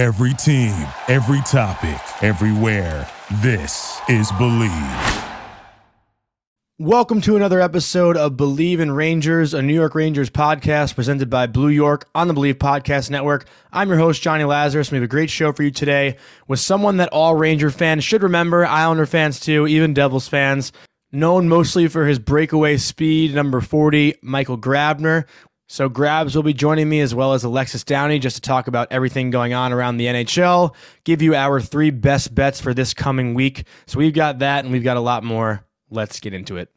Every team, every topic, everywhere. This is Believe. Welcome to another episode of Believe in Rangers, a New York Rangers podcast presented by Blue York on the Believe Podcast Network. I'm your host, Johnny Lazarus. We have a great show for you today with someone that all Ranger fans should remember, Islander fans too, even Devils fans. Known mostly for his breakaway speed, number 40, Michael Grabner. So Grabs will be joining me as well as Alexis Downey just to talk about everything going on around the NHL, give you our three best bets for this coming week. So we've got that and we've got a lot more. Let's get into it.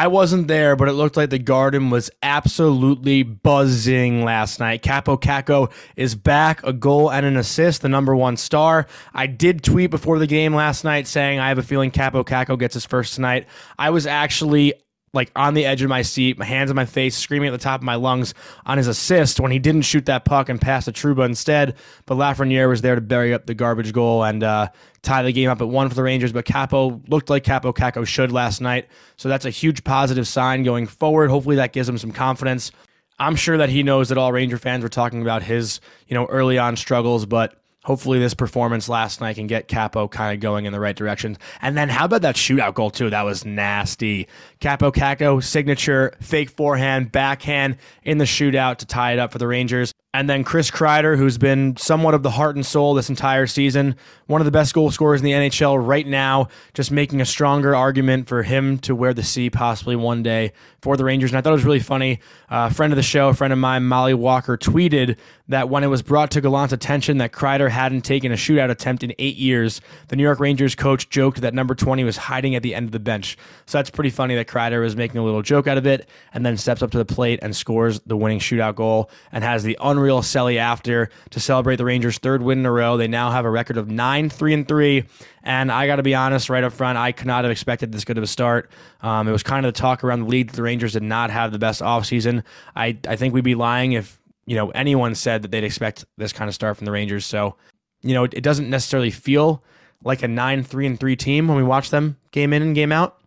I wasn't there, but it looked like the garden was absolutely buzzing last night. Kaapo Kakko is back, a goal and an assist, the number one star. I did tweet before the game last night saying I have a feeling Kaapo Kakko gets his first tonight. I was actually like on the edge of my seat, my hands on my face, screaming at the top of my lungs on his assist when he didn't shoot that puck and pass to Trouba instead. But Lafreniere was there to bury up the garbage goal and uh, tie the game up at one for the Rangers. But Kaapo looked like Kaapo Kakko should last night. So that's a huge positive sign going forward. Hopefully that gives him some confidence. I'm sure that he knows that all Ranger fans were talking about his, you know, early on struggles, but hopefully this performance last night can get Kaapo kind of going in the right direction. And then how about that shootout goal too? That was nasty. Kaapo Kakko signature fake forehand backhand in the shootout to tie it up for the Rangers. And then Chris Kreider, who's been somewhat of the heart and soul this entire season, one of the best goal scorers in the NHL right now, just making a stronger argument for him to wear the C possibly one day for the Rangers. And I thought it was really funny. Uh, a friend of the show, a friend of mine, Molly Walker, tweeted that when it was brought to Gallant's attention that Kreider hadn't taken a shootout attempt in eight years, the New York Rangers coach joked that number 20 was hiding at the end of the bench. So that's pretty funny that Kreider was making a little joke out of it and then steps up to the plate and scores the winning shootout goal and has the unreal celly after to celebrate the Rangers' third win in a row. They now have a record of 9 3 and 3. And I got to be honest, right up front, I could not have expected this good of a start. Um, it was kind of the talk around the league that the Rangers did not have the best offseason. I, I think we'd be lying if you know anyone said that they'd expect this kind of start from the Rangers. So, you know, it, it doesn't necessarily feel like a 9 3 and 3 team when we watch them game in and game out.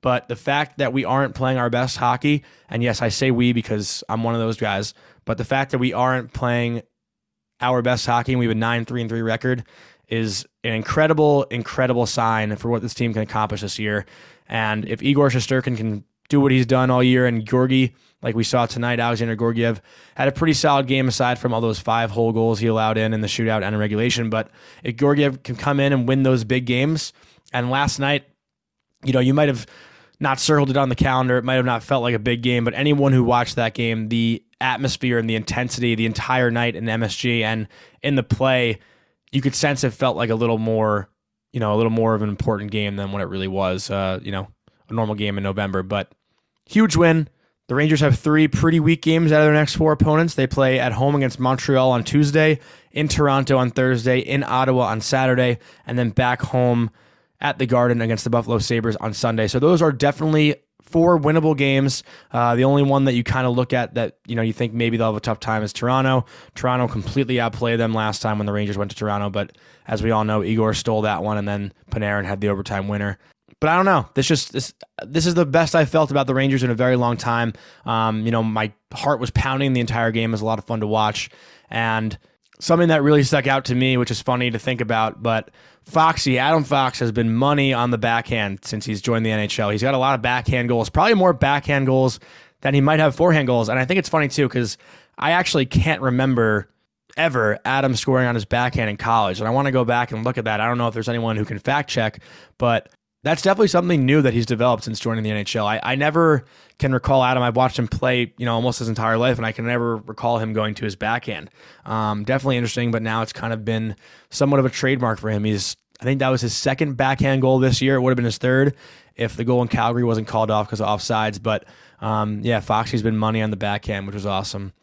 But the fact that we aren't playing our best hockey, and yes, I say we because I'm one of those guys, but the fact that we aren't playing our best hockey and we have a 9 3 and 3 record is an incredible, incredible sign for what this team can accomplish this year. And if Igor Shesterkin can do what he's done all year, and Georgi, like we saw tonight, Alexander Georgiev had a pretty solid game aside from all those five whole goals he allowed in in the shootout and in regulation. But if Georgiev can come in and win those big games, and last night, you know, you might have not circled it on the calendar. It might have not felt like a big game, but anyone who watched that game, the atmosphere and the intensity the entire night in MSG and in the play, you could sense it felt like a little more, you know, a little more of an important game than what it really was. Uh, you know, a normal game in November, but huge win. The Rangers have three pretty weak games out of their next four opponents. They play at home against Montreal on Tuesday, in Toronto on Thursday, in Ottawa on Saturday, and then back home at the Garden against the Buffalo Sabres on Sunday. So those are definitely four winnable games. Uh, the only one that you kind of look at that you know you think maybe they'll have a tough time is Toronto. Toronto completely outplayed them last time when the Rangers went to Toronto, but as we all know, Igor stole that one, and then Panarin had the overtime winner. But I don't know. This just this this is the best I felt about the Rangers in a very long time. Um, you know, my heart was pounding the entire game. It was a lot of fun to watch, and something that really stuck out to me, which is funny to think about, but Foxy, Adam Fox has been money on the backhand since he's joined the NHL. He's got a lot of backhand goals, probably more backhand goals than he might have forehand goals. And I think it's funny too, because I actually can't remember ever Adam scoring on his backhand in college. And I want to go back and look at that. I don't know if there's anyone who can fact check, but that's definitely something new that he's developed since joining the NHL. I, I never can recall Adam. I've watched him play, you know, almost his entire life, and I can never recall him going to his backhand. Um, definitely interesting, but now it's kind of been somewhat of a trademark for him. He's, I think that was his second backhand goal this year. It would have been his third if the goal in Calgary wasn't called off because of offsides. But um, yeah, Foxy's been money on the backhand, which was awesome.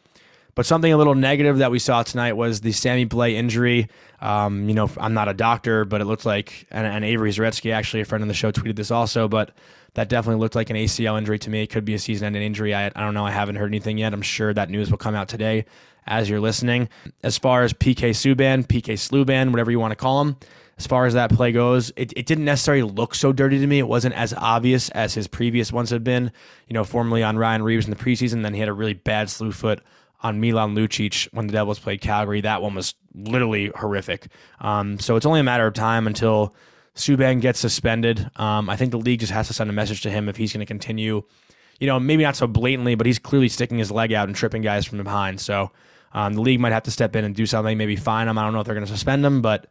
But something a little negative that we saw tonight was the Sammy Blais injury. Um, you know, I'm not a doctor, but it looked like, and, and Avery Zaretsky, actually a friend of the show, tweeted this also, but that definitely looked like an ACL injury to me. It could be a season-ending injury. I, I don't know. I haven't heard anything yet. I'm sure that news will come out today as you're listening. As far as PK Subban, PK Sluban, whatever you want to call him, as far as that play goes, it, it didn't necessarily look so dirty to me. It wasn't as obvious as his previous ones had been. You know, formerly on Ryan Reaves in the preseason, then he had a really bad slew foot on Milan Lucic when the Devils played Calgary. That one was literally horrific. Um, so it's only a matter of time until Subban gets suspended. Um, I think the league just has to send a message to him if he's going to continue. You know, maybe not so blatantly, but he's clearly sticking his leg out and tripping guys from behind. So um, the league might have to step in and do something, maybe fine him. I don't know if they're going to suspend him, but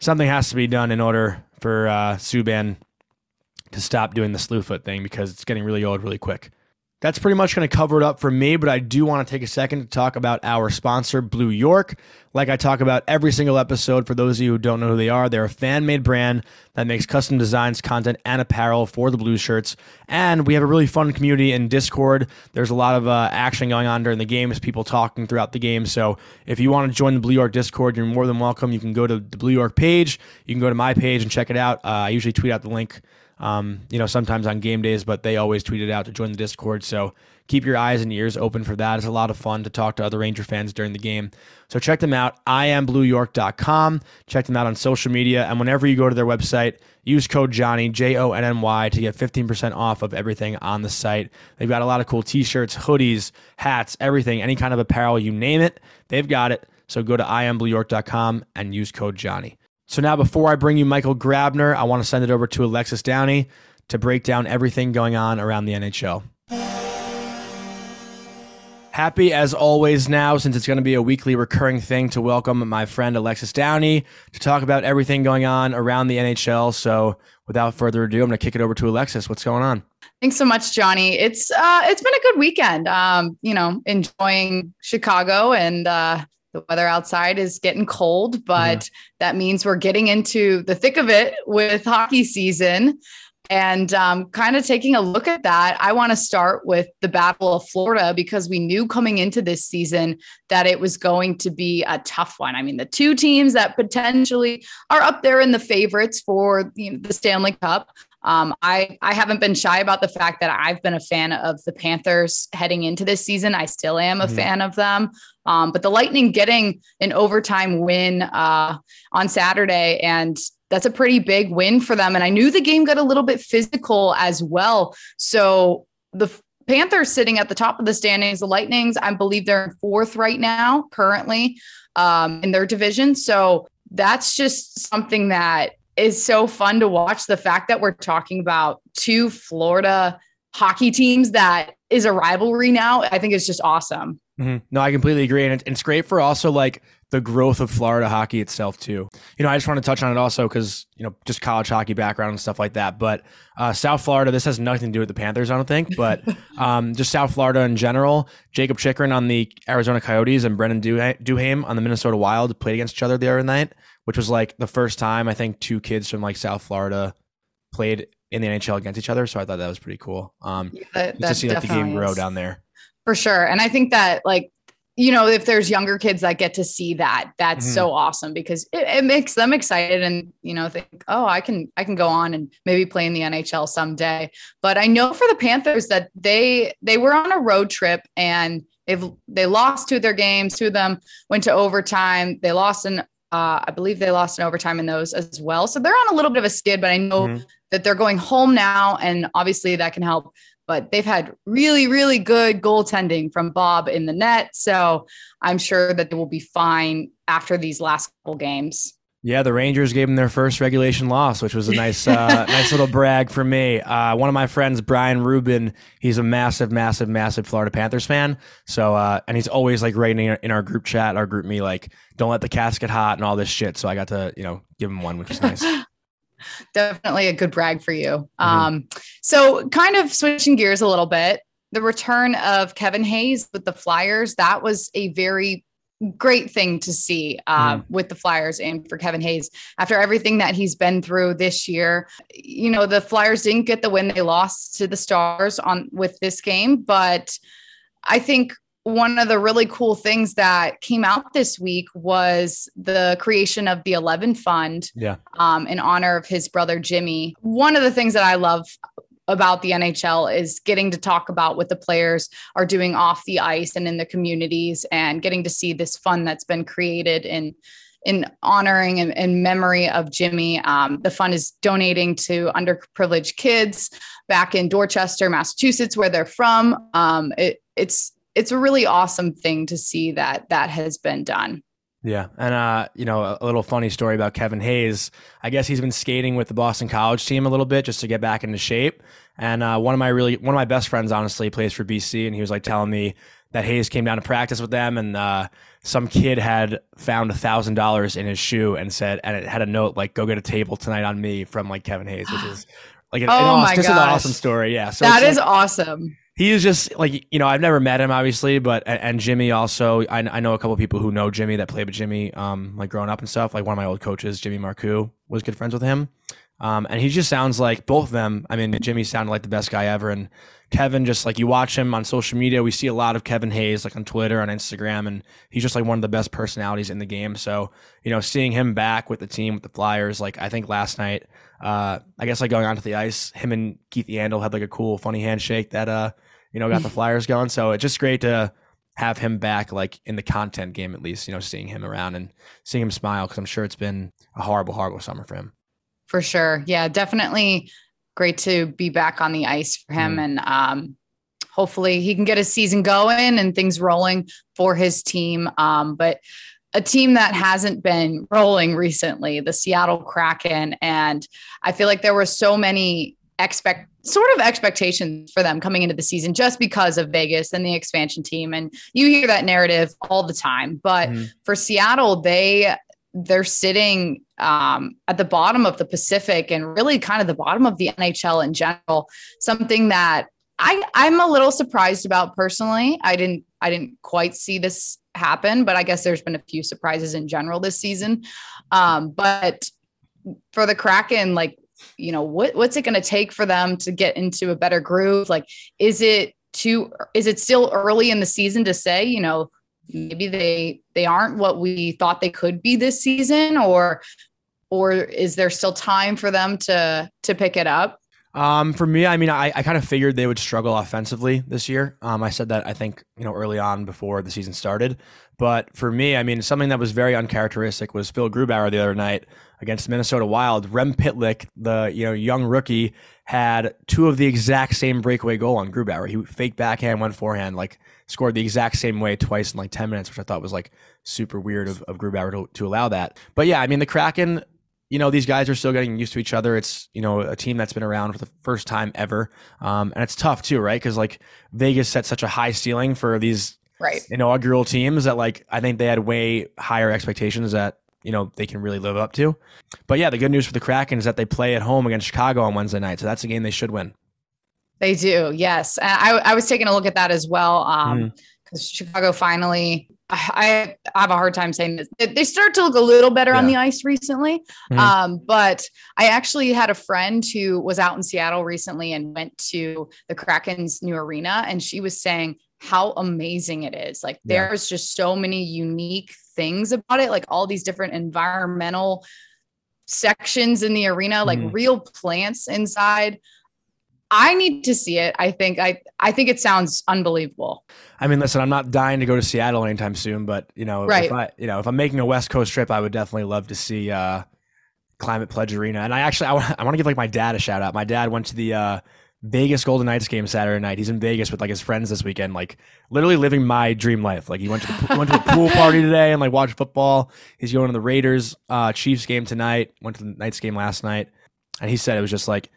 something has to be done in order for uh, Subban to stop doing the slew foot thing because it's getting really old really quick. That's pretty much going to cover it up for me, but I do want to take a second to talk about our sponsor, Blue York. Like I talk about every single episode, for those of you who don't know who they are, they're a fan made brand that makes custom designs, content, and apparel for the Blue Shirts. And we have a really fun community in Discord. There's a lot of uh, action going on during the games, people talking throughout the game. So if you want to join the Blue York Discord, you're more than welcome. You can go to the Blue York page, you can go to my page and check it out. Uh, I usually tweet out the link um, you know, sometimes on game days, but they always tweet it out to join the Discord. So keep your eyes and ears open for that. It's a lot of fun to talk to other Ranger fans during the game. So check them out, iamblueyork.com. Check them out on social media. And whenever you go to their website, use code Johnny, J O N N Y, to get 15% off of everything on the site. They've got a lot of cool t shirts, hoodies, hats, everything, any kind of apparel, you name it, they've got it. So go to iamblueyork.com and use code Johnny. So now, before I bring you Michael Grabner, I want to send it over to Alexis Downey to break down everything going on around the NHL. Happy as always now, since it's going to be a weekly recurring thing, to welcome my friend Alexis Downey to talk about everything going on around the NHL. So, without further ado, I'm going to kick it over to Alexis. What's going on? Thanks so much, Johnny. It's uh, it's been a good weekend. Um, you know, enjoying Chicago and uh, the weather outside is getting cold, but mm-hmm. that means we're getting into the thick of it with hockey season. And um, kind of taking a look at that, I want to start with the Battle of Florida because we knew coming into this season that it was going to be a tough one. I mean, the two teams that potentially are up there in the favorites for you know, the Stanley Cup. Um, I I haven't been shy about the fact that I've been a fan of the Panthers heading into this season. I still am a mm-hmm. fan of them. Um, but the Lightning getting an overtime win uh, on Saturday, and that's a pretty big win for them. And I knew the game got a little bit physical as well. So the Panthers sitting at the top of the standings, the Lightnings, I believe they're in fourth right now, currently um, in their division. So that's just something that is so fun to watch. The fact that we're talking about two Florida hockey teams that is a rivalry now, I think is just awesome. Mm-hmm. No, I completely agree, and it's great for also like the growth of Florida hockey itself too. You know, I just want to touch on it also because you know just college hockey background and stuff like that. But uh, South Florida, this has nothing to do with the Panthers, I don't think, but um, just South Florida in general. Jacob Chychrun on the Arizona Coyotes and Brandon Duhaime on the Minnesota Wild played against each other the other night, which was like the first time I think two kids from like South Florida played in the NHL against each other. So I thought that was pretty cool. Um, yeah, that, that to see like the game grow down there. For sure. And I think that like, you know, if there's younger kids that get to see that, that's mm-hmm. so awesome because it, it, makes them excited and, you know, think, oh, I can, I can go on and maybe play in the NHL someday. But I know for the Panthers that they, they were on a road trip and they've, they lost two of their games. Two of them went to overtime. They lost in, uh, I believe they lost in overtime in those as well. So they're on a little bit of a skid, but I know mm-hmm. that they're going home now. And obviously that can help but they've had really, really good goaltending from Bob in the net. So I'm sure that they will be fine after these last couple games. Yeah, the Rangers gave them their first regulation loss, which was a nice, uh, nice little brag for me. Uh, one of my friends, Brian Rubin, he's a massive, massive, massive Florida Panthers fan. So, uh, and he's always like writing in our group chat, our GroupMe, like, "Don't let the cast get hot" and all this shit. So I got to, you know, give him one, which was nice. definitely a good brag for you. Mm-hmm. Um, so, kind of switching gears a little bit, the return of Kevin Hayes with the Flyers, that was a very great thing to see uh, mm. with the Flyers and for Kevin Hayes after everything that he's been through this year. You know, the Flyers didn't get the win; they lost to the Stars on with this game, but I think one of the really cool things that came out this week was the creation of the 11 Fund Yeah. um, in honor of his brother Jimmy. One of the things that I love about the NHL is getting to talk about what the players are doing off the ice and in the communities and getting to see this fund that's been created in in honoring and, and memory of Jimmy. Um, the fund is donating to underprivileged kids back in Dorchester, Massachusetts, where they're from. Um, it, it's it's a really awesome thing to see that that has been done. Yeah, and uh, you know, a, little funny story about Kevin Hayes. I guess he's been skating with the Boston College team a little bit just to get back into shape. And uh, one of my really one of my best friends, honestly, plays for BC, and he was like telling me that Hayes came down to practice with them, and uh, some kid had found a thousand dollars in his shoe and said, and it had a note like, "Go get a table tonight on me" from like Kevin Hayes, which is like an, an Oh awesome, my just an awesome story. Yeah, so that is like- awesome. He is just like you know I've never met him obviously, but and, Jimmy also I, I know a couple people who know Jimmy that played with Jimmy um like growing up and stuff. Like one of my old coaches, Jimmy Marcoux, was good friends with him, um and he just sounds like both of them. I mean, Jimmy sounded like the best guy ever, and Kevin just like you watch him on social media, we see a lot of Kevin Hayes like on Twitter on Instagram, and he's just like one of the best personalities in the game. So you know, seeing him back with the team with the Flyers, like I think last night. Uh, I guess like going onto the ice, him and Keith Yandle had like a cool, funny handshake that uh, you know, got the Flyers going. So it's just great to have him back, like in the content game at least. You know, seeing him around and seeing him smile because I'm sure it's been a horrible, horrible summer for him. For sure. Yeah, definitely great to be back on the ice for him. Mm. And um, hopefully he can get his season going and things rolling for his team. Um, but a team that hasn't been rolling recently, the Seattle Kraken. And I feel like there were so many expect sort of expectations for them coming into the season just because of Vegas and the expansion team. And you hear that narrative all the time. But Mhm. for Seattle, they they're sitting um, at the bottom of the Pacific and really kind of the bottom of the NHL in general. Something that I I'm a little surprised about personally. I didn't I didn't quite see this happen, but I guess there's been a few surprises in general this season. Um, but for the Kraken, like you know, what what's it going to take for them to get into a better groove? Like, is it too? Is it still early in the season to say? You know, maybe they they aren't what we thought they could be this season, or or is there still time for them to to pick it up? Um, for me, I mean, I, I kind of figured they would struggle offensively this year. Um, I said that I think you know early on before the season started. But for me, I mean, something that was very uncharacteristic was Phil Grubauer the other night against Minnesota Wild. Rem Pitlick, the you know young rookie, had two of the exact same breakaway goal on Grubauer. He faked backhand, went forehand, like scored the exact same way twice in like ten minutes, which I thought was like super weird of, of Grubauer to, to allow that. But yeah, I mean, the Kraken you know these guys are still getting used to each other it's you know a team that's been around for the first time ever um, and it's tough too right because like vegas set such a high ceiling for these Right. inaugural teams that like i think they had way higher expectations that you know they can really live up to but yeah the good news for the kraken is that they play at home against chicago on wednesday night so that's a game they should win They do, yes. I, I was taking a look at that as well. Um, because Chicago finally, I, I have a hard time saying this. They- start to look a little better on the ice recently. Mhm. Um, but I actually had a friend who was out in Seattle recently and went to the Kraken's new arena, and she was saying how amazing it is. Like Yeah. there's just so many unique things about it, like all these different environmental sections in the arena, like Mhm. real plants inside. I need to see it. I think I I think it sounds unbelievable. I mean, listen, I'm not dying to go to Seattle anytime soon, but you know, Right. if I, you know, if I'm making a West Coast trip, I would definitely love to see uh, Climate Pledge Arena. And I actually, I want, want to give like my dad a shout out. My dad went to the uh, Vegas Golden Knights game Saturday night. He's in Vegas with like his friends this weekend, like literally living my dream life. Like he went to the, went to a pool party today and like watched football. He's going to the Raiders uh, Chiefs game tonight. Went to the Knights game last night, and he said it was just like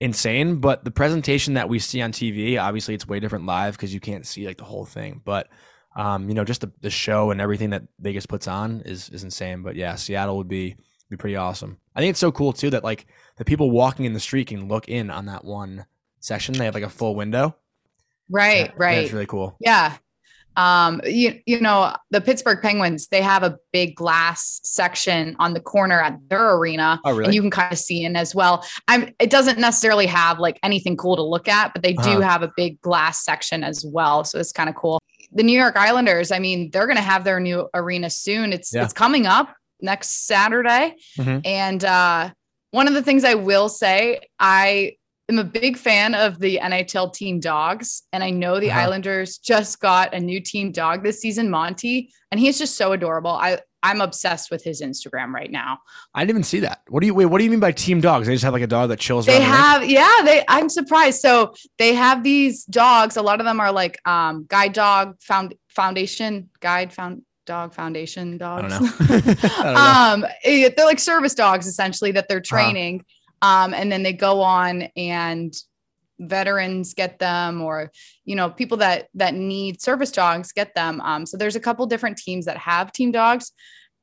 insane. But the presentation that we see on TV, obviously, it's way different live because you can't see like the whole thing. But um, you know, just the, the show and everything that Vegas puts on is is insane. But yeah, Seattle would be be pretty awesome. I think it's so cool too that like the people walking in the street can look in on that one section. They have like a full window. Right, right. That's really cool. Yeah. Um, you, you know, the Pittsburgh Penguins, they have a big glass section on the corner at their arena. Oh, really? And you can kind of see in as well. I'm it doesn't necessarily have like anything cool to look at, but they do Uh-huh. have a big glass section as well. So it's kind of cool. the New York Islanders, I mean, they're going to have their new arena soon. It's Yeah. it's coming up next Saturday. Mhm. And uh, one of the things I will say, I am a big fan of the NHL team dogs. And I know the Uh-huh. Islanders just got a new team dog this season, Monty, and he's just so adorable. I, I'm obsessed with his Instagram right now. I didn't even see that. What do you wait? What do you mean by team dogs? They just have like a dog that chills. They around the have, yeah, they I'm surprised. So they have these dogs. A lot of them are like um guide dog found foundation, guide found dog foundation I dogs. don't know. I don't know. um eh, they're like service dogs essentially that Uh-huh. they're training um and then they go on and veterans get them or you know people that that need service dogs get them. Um so there's a couple different teams that have team dogs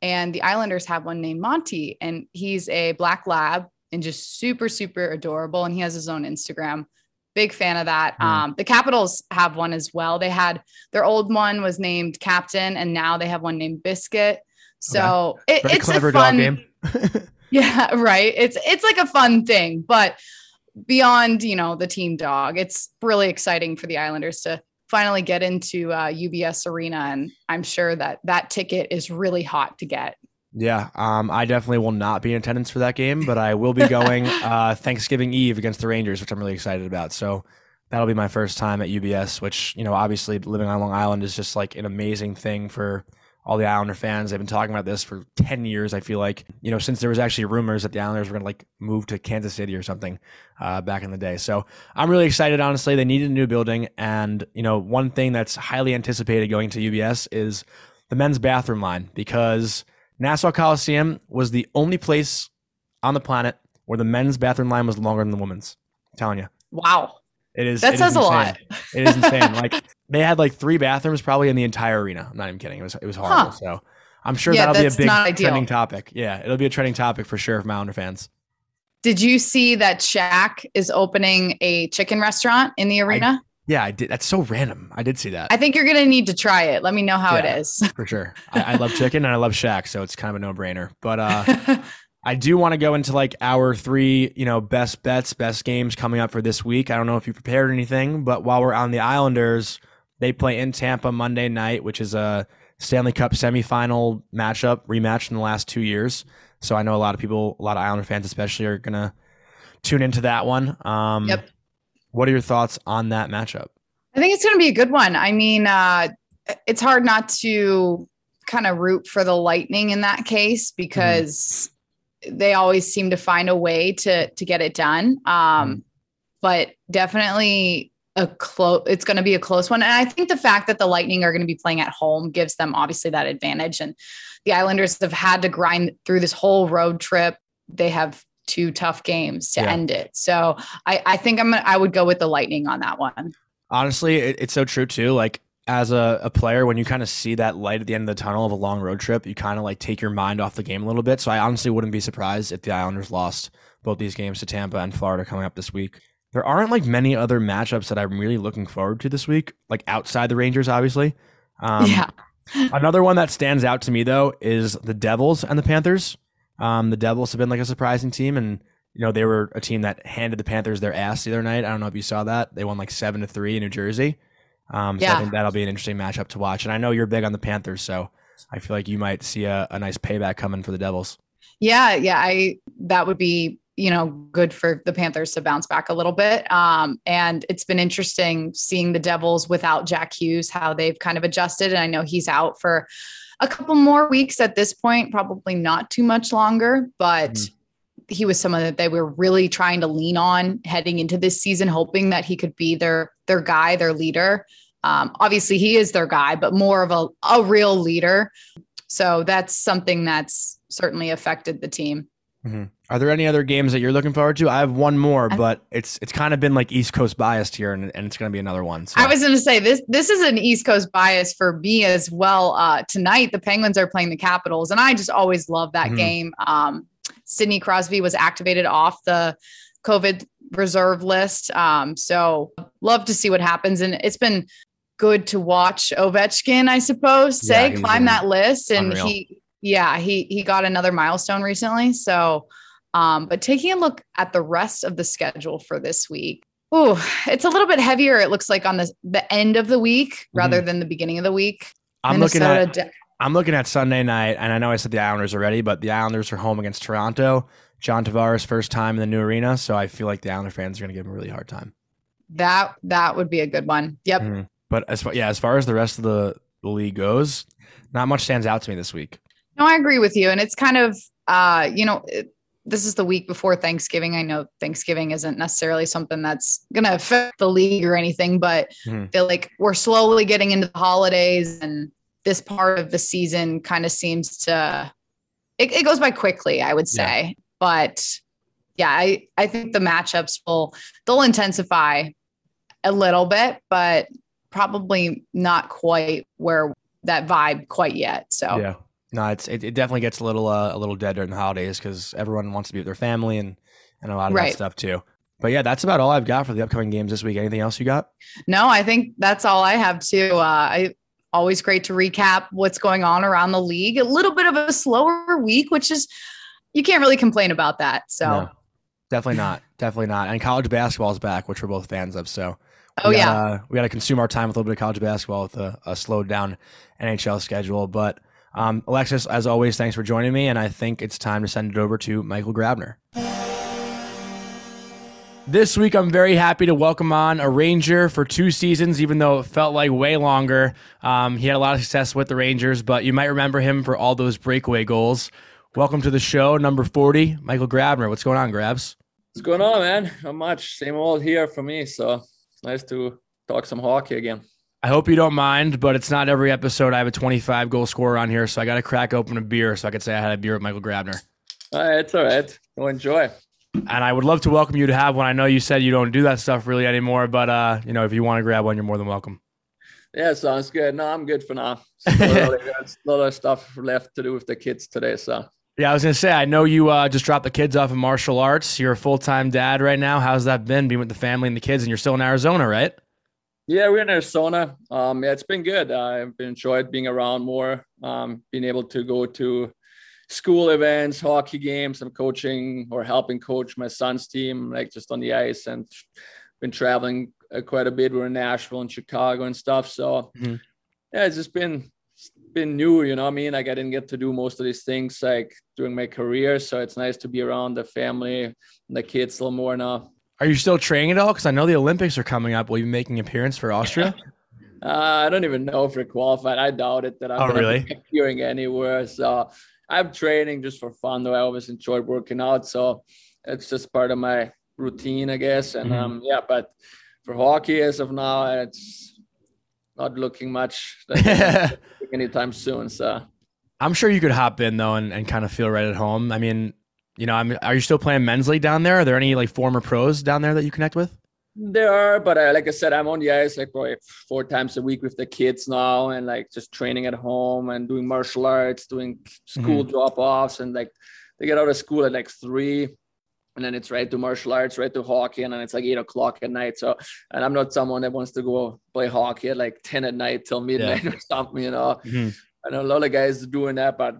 and the islanders have one named monty and he's a black lab and just super super adorable and he has his own instagram. Big fan of that. Hmm. um the capitals have one as well. They had their old one was named captain and now they have one named biscuit. So it, it's a fun, dog game. yeah, right. It's it's like a fun thing, but beyond you know the team dog, it's really exciting for the Islanders to finally get into uh, UBS Arena, and I'm sure that that ticket is really hot to get. Yeah, um, I definitely will not be in attendance for that game, but I will be going uh, Thanksgiving Eve against the Rangers, which I'm really excited about. So that'll be my first time at UBS, which you know, obviously living on Long Island is just like an amazing thing for all the Islander fans. They've been talking about this for ten years. I feel like you know, since there was actually rumors that the Islanders were going to like move to Kansas City or something uh, back in the day. So I'm really excited. Honestly, they needed a new building, and you know, one thing that's highly anticipated going to UBS is the men's bathroom line because Nassau Coliseum was the only place on the planet where the men's bathroom line was longer than the women's. I'm telling you, Wow, it is. that it is says a insane. lot. It is insane. like they had like three bathrooms probably in the entire arena. I'm not even kidding. It was it was horrible. Huh. So I'm sure Yeah, that'll be a big trending topic. Yeah, it'll be a trending topic for sure for Islander fans. Did you see that Shaq is opening a chicken restaurant in the arena? Yeah, I did. That's so random. I did see that I, think you're gonna need to try it. Let me know how Yeah. it is. for sure. I, I love chicken and I love Shaq, so it's kind of a no brainer. But uh, I do want to go into like our three, you know, best bets, best games coming up for this week. I don't know if you prepared anything, but while we're on the Islanders, they play in Tampa Monday night, which is a Stanley Cup semifinal matchup, rematch in the last two years. So I know a lot of people, a lot of Islander fans especially, are gonna tune into that one. Um, Yep. What are your thoughts on that matchup? I think it's going to be a good one. I mean, uh, it's hard not to kind of root for the Lightning in that case because they always seem to find a way to to get it done. Um, But definitely a close. It's going to be a close one, and I think the fact that the Lightning are going to be playing at home gives them obviously that advantage. And the Islanders have had to grind through this whole road trip. They have two tough games to Yeah. end it. So I, I think I'm. I would go with the Lightning on that one. Honestly, it, it's so true too. Like as a, a player, when you kind of see that light at the end of the tunnel of a long road trip, you kind of like take your mind off the game a little bit. So I honestly wouldn't be surprised if the Islanders lost both these games to Tampa and Florida coming up this week. There aren't like many other matchups that I'm really looking forward to this week, like outside the Rangers, obviously. Um, yeah. Another one that stands out to me though is the Devils and the Panthers. Um, the Devils have been like a surprising team, and you know they were a team that handed the Panthers their ass the other night. I don't know if you saw that. They won like seven to three in New Jersey. Um, so I think that'll be an interesting matchup to watch. And I know you're big on the Panthers, so I feel like you might see a, a nice payback coming for the Devils. Yeah, yeah, I that would be you know good for the Panthers to bounce back a little bit. Um, and it's been interesting seeing the Devils without Jack Hughes how they've kind of adjusted. And I know he's out for a couple more weeks at this point, probably not too much longer, but. Mhm. He was someone that they were really trying to lean on heading into this season, hoping that he could be their their guy, their leader. Um, obviously, he is their guy, but more of a, a real leader. So that's something that's certainly affected the team. Are there any other games that you're looking forward to? I have one more, but it's it's kind of been like East Coast biased here, and, and it's going to be another one. So I was going to say this. This is an East Coast bias for me as well. Uh, tonight, the Penguins are playing the Capitals, and I just always love that Mhm. game. Um, Sidney Crosby was activated off the COVID reserve list, um, so love to see what happens. And it's been good to watch Ovechkin, I suppose, say he's climb that list, and unreal. he, yeah, he he got another milestone recently. So, um, but taking a look at the rest of the schedule for this week. oh, it's a little bit heavier. It looks like on the the end of the week rather than the beginning of the week. I'm looking at de- I'm looking at Sunday night, and I know I said the Islanders already, but the Islanders are home against Toronto. John Tavares first time in the new arena, so I feel like the Islander fans are going to give him a really hard time. that that would be a good one. Yep. Mhm. But as far yeah, as far as the rest of the, the league goes, not much stands out to me this week. No, I agree with you. And it's kind of, uh, you know, it, this is the week before Thanksgiving. I know Thanksgiving isn't necessarily something that's going to affect the league or anything, but Mhm. I feel like we're slowly getting into the holidays and this part of the season kind of seems to, it, it goes by quickly, I would Yeah. say. But yeah, I, I think the matchups will, they'll intensify a little bit, but probably not quite where that vibe quite yet. So Yeah, no, it's it, it definitely gets a little uh, a little dead during the holidays because everyone wants to be with their family and and a lot of Right. that stuff too. But yeah, that's about all I've got for the upcoming games this week. Anything else you got? No, I think that's all I have too. Uh, I always great to recap what's going on around the league. A little bit of a slower week, which is you can't really complain about that. So, No, definitely not. Definitely not. And college basketball is back, which we're both fans of. So oh we yeah, gotta, we got to consume our time with a little bit of college basketball with a, a slowed down NHL schedule. But um, Alexis, as always, thanks for joining me. And I think it's time to send it over to Michael Grabner. This week, I'm very happy to welcome on a Ranger for two seasons, even though it felt like way longer. Um, he had a lot of success with the Rangers, but you might remember him for all those breakaway goals. Welcome to the show, number 40, Michael Grabner. What's going on, Grabs? What's going on, man? Not much. Same old here for me. So nice to talk some hockey again. I hope you don't mind, but it's not every episode I have a 25 goal scorer on here, so I got to crack open a beer so I could say I had a beer with Michael Grabner. All right, it's all right. Go enjoy. And I would love to welcome you to have one. I know you said you don't do that stuff really anymore, but uh, you know, if you want to grab one, you're more than welcome. Yeah, sounds good. No, I'm good for now. There's a lot of stuff left to do with the kids today. So Yeah, I was gonna say I know you uh, just dropped the kids off in martial arts. You're a full time dad right now. How's that been being with the family and the kids? And you're still in Arizona, right? Yeah, we're in Arizona. Um, yeah, it's been good. I've enjoyed being around more. Um, being able to go to school events, hockey games. I'm coaching or helping coach my son's team, like just on the ice, and been traveling uh, quite a bit. We're in Nashville and Chicago and stuff. So Mhm. yeah, it's just been it's been new. You know, what I mean, like I didn't get to do most of these things like during my career. So it's nice to be around the family and the kids a little more now. Are you still training at all? Because I know the Olympics are coming up. Will you be making an appearance for Austria? Uh, I don't even know if we're qualified. I doubt it that I'm Oh, really? appearing anywhere. So I'm training just for fun, though. I always enjoyed working out, so it's just part of my routine, I guess. And Mhm. um, yeah, but for hockey, as of now, it's not looking much anytime soon. So I'm sure you could hop in though and, and kind of feel right at home. I mean, you know, I'm, are you still playing men's league down there? Are there any like former pros down there that you connect with? There are, but uh, like I said, I'm on the ice like probably four times a week with the kids now, and like just training at home and doing martial arts, doing school drop offs, and like they get out of school at like three, and then it's right to martial arts, right to hockey, and then it's like eight o'clock at night. So, and I'm not someone that wants to go play hockey at like ten at night till midnight or something, you know. I know a lot of guys doing that, but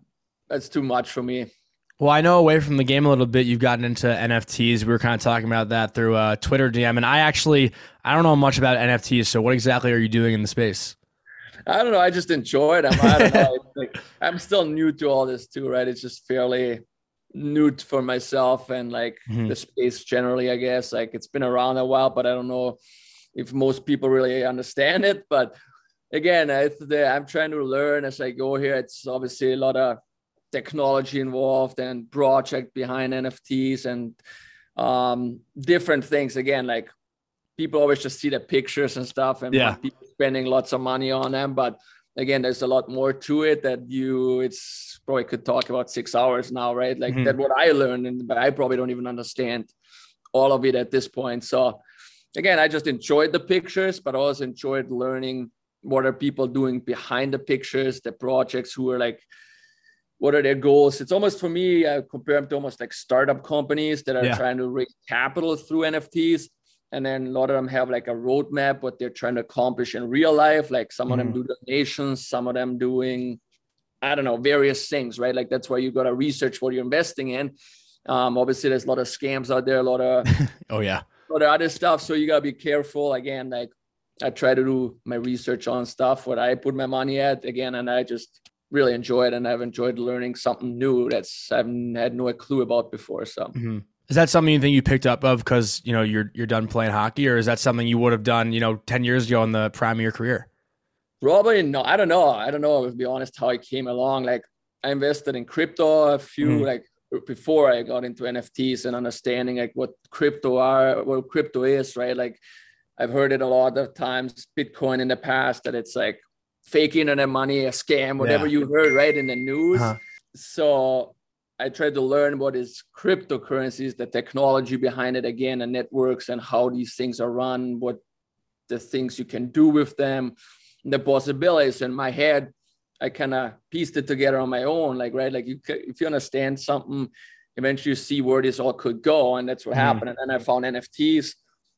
that's too much for me. Well, I know away from the game a little bit, you've gotten into NFTs. We were kind of talking about that through uh, Twitter DM, and I actually I don't know much about NFTs. So, what exactly are you doing in the space? I don't know. I just enjoy it. I'm, I don't know. Like, I'm still new to all this too, right? It's just fairly new for myself and like Mhm. the space generally, I guess. Like it's been around a while, but I don't know if most people really understand it. But again, I, the, I'm trying to learn as I go here. It's obviously a lot of technology involved and project behind NFTs and um, different things. Again, like people always just see the pictures and stuff and Yeah. people spending lots of money on them. But again, there's a lot more to it that you, it's probably could talk about six hours now, right? Like Mhm. that what I learned, and but I probably don't even understand all of it at this point. So again, I just enjoyed the pictures, but also enjoyed learning what are people doing behind the pictures, the projects who are like, what are their goals? It's almost for me, I compare them to almost like startup companies that are Yeah. trying to raise capital through NFTs. And then a lot of them have like a roadmap, what they're trying to accomplish in real life. Like some of them do donations, some of them doing, I don't know, various things, right? Like that's why you got to research what you're investing in. Um, obviously, there's a lot of scams out there, a lot of Oh yeah, for the other stuff. So you gotta be careful. Again, like I try to do my research on stuff, what I put my money at again, and I just really enjoy it. And I've enjoyed learning something new that's I've had no clue about before. So Mhm. Is that something you think you picked up of because you know you're you're done playing hockey, or is that something you would have done you know ten years ago in the prime of your career? Probably no. I don't know. I don't know. To be honest, how I came along. Like I invested in crypto a few Mhm. like before I got into NFTs and understanding like what crypto are, what crypto is, right? Like I've heard it a lot of times, Bitcoin in the past, that it's like fake internet money, a scam, whatever Yeah. you heard, right, in the news. Uh-huh. So I tried to learn what is cryptocurrencies, the technology behind it again, and networks and how these things are run, what the things you can do with them, the possibilities. In my head, I kind of pieced it together on my own, like right, like you, if you understand something, eventually you see where this all could go, and that's what Mhm. happened. And then I found NFTs,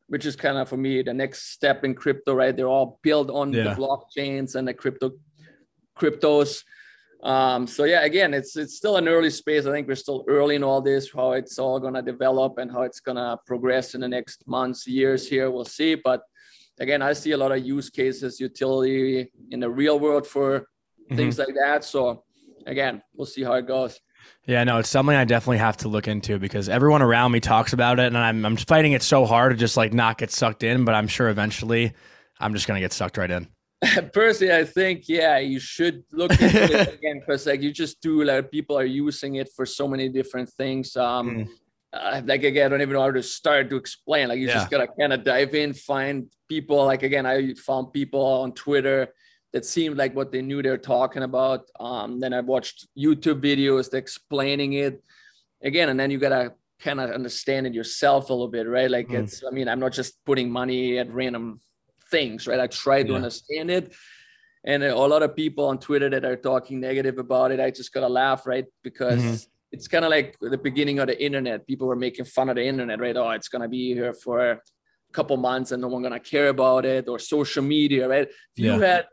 which is kind of for me the next step in crypto, right? They're all built on Yeah. the blockchains and the crypto cryptos. Um, so yeah, again, it's it's still an early space. I think we're still early in all this, how it's all gonna develop and how it's gonna progress in the next months, years here. We'll see. But again, I see a lot of use cases, utility in the real world for things like that. So again, we'll see how it goes. Yeah, no, it's something I definitely have to look into because everyone around me talks about it, and I'm I'm fighting it so hard to just like not get sucked in. But I'm sure eventually, I'm just gonna get sucked right in. Personally, I think yeah, you should look into it again because like you just do like people are using it for so many different things. Um, Mm. uh, like again, I don't even know how to start to explain. Like you just gotta kind of dive in, find people. Like again, I found people on Twitter that seemed like what they knew they were talking about. Um, then I watched YouTube videos explaining it again, and then you gotta kind of understand it yourself a little bit, right? Like Mm. it's, I mean, I'm not just putting money at random things, right? I try to Yeah. understand it. And a lot of people on Twitter that are talking negative about it, I just gotta laugh, right? Because Mhm. it's kind of like the beginning of the internet. People were making fun of the internet, right? Oh, it's gonna be here for a couple months and no one gonna care about it, or social media, right? If you had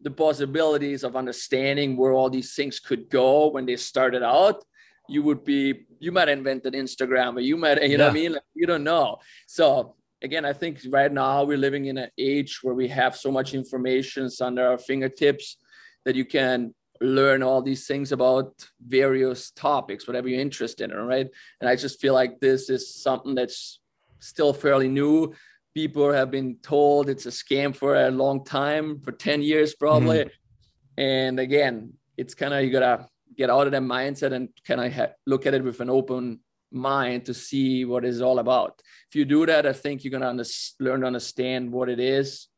the possibilities of understanding where all these things could go when they started out, you would be, you might invent an Instagram, or you might, you know what I mean? Like, you don't know. So again, I think right now we're living in an age where we have so much information under our fingertips that you can learn all these things about various topics, whatever you're interested in, right? And I just feel like this is something that's still fairly new. People have been told it's a scam for a long time, for 10 years probably. And again, it's kind of you gotta get out of that mindset and kind of ha- look at it with an open mind to see what it's all about. If you do that, I think you're gonna under- learn to understand what it is,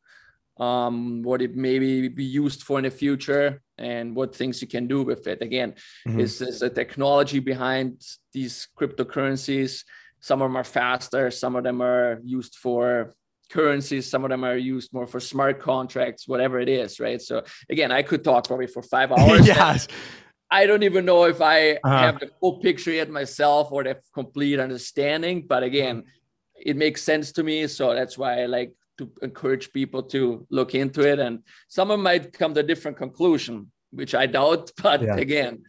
um, what it maybe be used for in the future, and what things you can do with it. Again, Mhm. is is the technology behind these cryptocurrencies. Some of them are faster, some of them are used for currencies, some of them are used more for smart contracts, whatever it is, right? So again, I could talk probably for five hours. yes. I don't even know if I Uh-huh. have the full picture yet myself or the complete understanding. But again, it makes sense to me. So that's why I like to encourage people to look into it. And some someone might come to a different conclusion, which I doubt. But Yeah. again,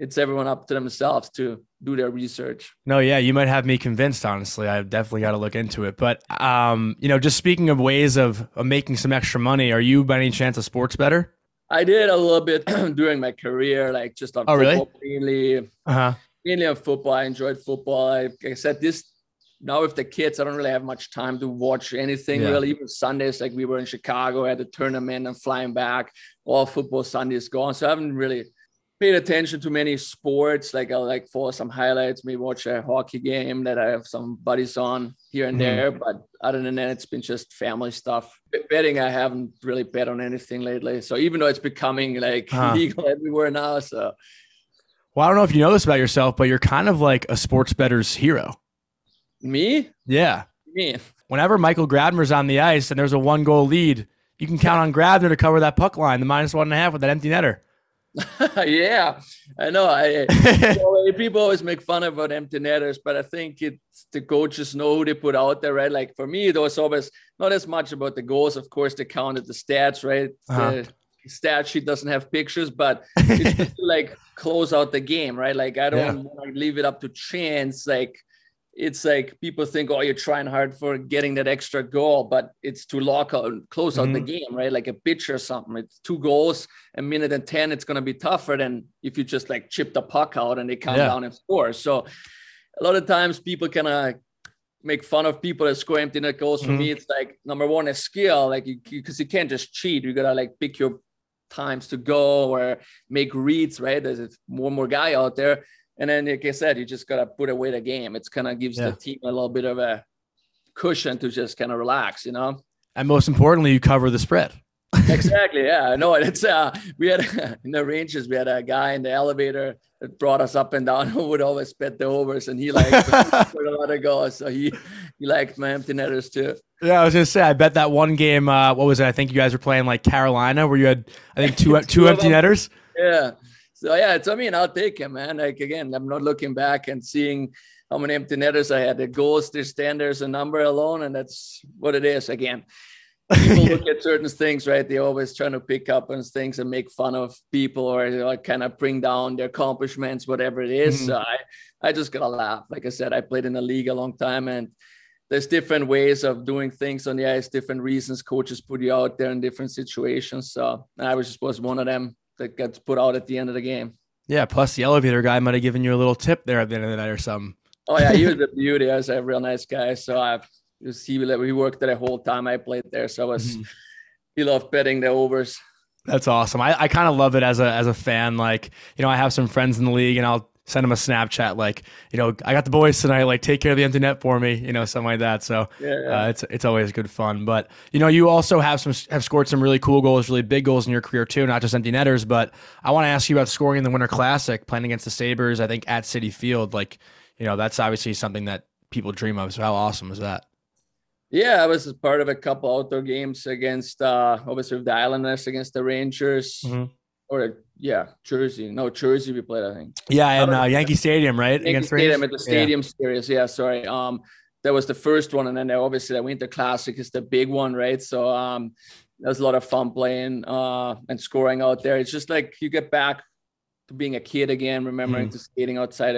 it's everyone up to themselves to do their research. No, yeah, you might have me convinced. Honestly, I've definitely got to look into it. But um, you know, just speaking of ways of, of making some extra money, are you by any chance a sports better? I did a little bit during my career, like just on Oh, really? football, mainly Uh huh. mainly on football. I enjoyed football. I, like I said, this now with the kids, I don't really have much time to watch anything Yeah. really. Even Sundays, like we were in Chicago at the tournament and flying back, all football Sundays gone. So I haven't really paid attention to many sports. Like I'll like follow some highlights, maybe watch a hockey game that I have some buddies on here and Mhm. there. But other than that, it's been just family stuff. Betting, I haven't really bet on anything lately. So even though it's becoming like Huh. legal everywhere now, so Well, I don't know if you know this about yourself, but you're kind of like a sports better's hero. me, Yeah. me. Whenever Michael Grabner's on the ice and there's a one goal lead, you can count on Grabner to cover that puck line, the minus one and a half with that empty netter. yeah, I know. I well, people always make fun about empty netters, but I think it's the coaches know who they put out there, right? Like for me, it was always not as much about the goals. Of course, they counted the stats, right? Uh-huh. The stat sheet doesn't have pictures, but it's just to, like close out the game, right? Like I don't want to leave it up to chance. Like it's like people think, oh, you're trying hard for getting that extra goal, but it's to lock out, close out Mhm. the game, right? Like a pitch or something. It's two goals, a minute and 10, it's going to be tougher than if you just like chip the puck out and they come Yeah. down and score. So a lot of times people kind of make fun of people that score empty net goals. For Mhm. me, it's like number one, a skill, like you, because you can't just cheat. You got to like pick your times to go or make reads, right? There's one more guy out there. And then, like I said, you just gotta put away the game. It's kind of gives Yeah. the team a little bit of a cushion to just kind of relax, you know. And most importantly, you cover the spread. exactly. Yeah. No, it's uh we had in the ranges, we had a guy in the elevator that brought us up and down who would always bet the overs and he liked scored a lot of goals. So he he liked my empty netters too. Yeah, I was gonna say. I bet that one game. Uh, what was it? I think you guys were playing like Carolina, where you had I think two Two two empty netters. Yeah. So yeah, it's I mean, I'll take him, man. Like again, I'm not looking back and seeing how many empty netters I had. The goals, they stand there's a number alone, and that's what it is. Again, people look at certain things, right? They're always trying to pick up on things and make fun of people or know, kind of bring down their accomplishments, whatever it is. Mhm. So I, I just gotta laugh. Like I said, I played in the league a long time and there's different ways of doing things on the ice, different reasons coaches put you out there in different situations. So I was just was one of them that gets put out at the end of the game. Yeah. Plus, the elevator guy might have given you a little tip there at the end of the night or something. Oh yeah, he was a beauty. He was a real nice guy. So I was he we worked there the whole time I played there. So I was Mhm. he loved betting the overs. That's awesome. I, I kind of love it as a as a fan. Like, you know, I have some friends in the league, and I'll send him a Snapchat like, you know, I got the boys tonight. Like, take care of the empty net for me. You know, something like that. So Yeah. uh, it's it's always good fun. But you know, you also have some have scored some really cool goals, really big goals in your career too, not just empty netters. But I want to ask you about scoring in the Winter Classic, playing against the Sabres. I think at Citi Field, like, you know, that's obviously something that people dream of. So how awesome is that? Yeah, I was part of a couple outdoor games against uh obviously with the Islanders against the Rangers Mhm. or yeah, Jersey. No, Jersey we played, I think. Yeah, and uh, Yankee Stadium, right? Yankee against Stadium Rangers? at the stadium series. Yeah, sorry. Um that was the first one, and then obviously the Winter Classic is the big one, right? So um that was a lot of fun playing uh and scoring out there. It's just like you get back to being a kid again, remembering Mm. to skating outside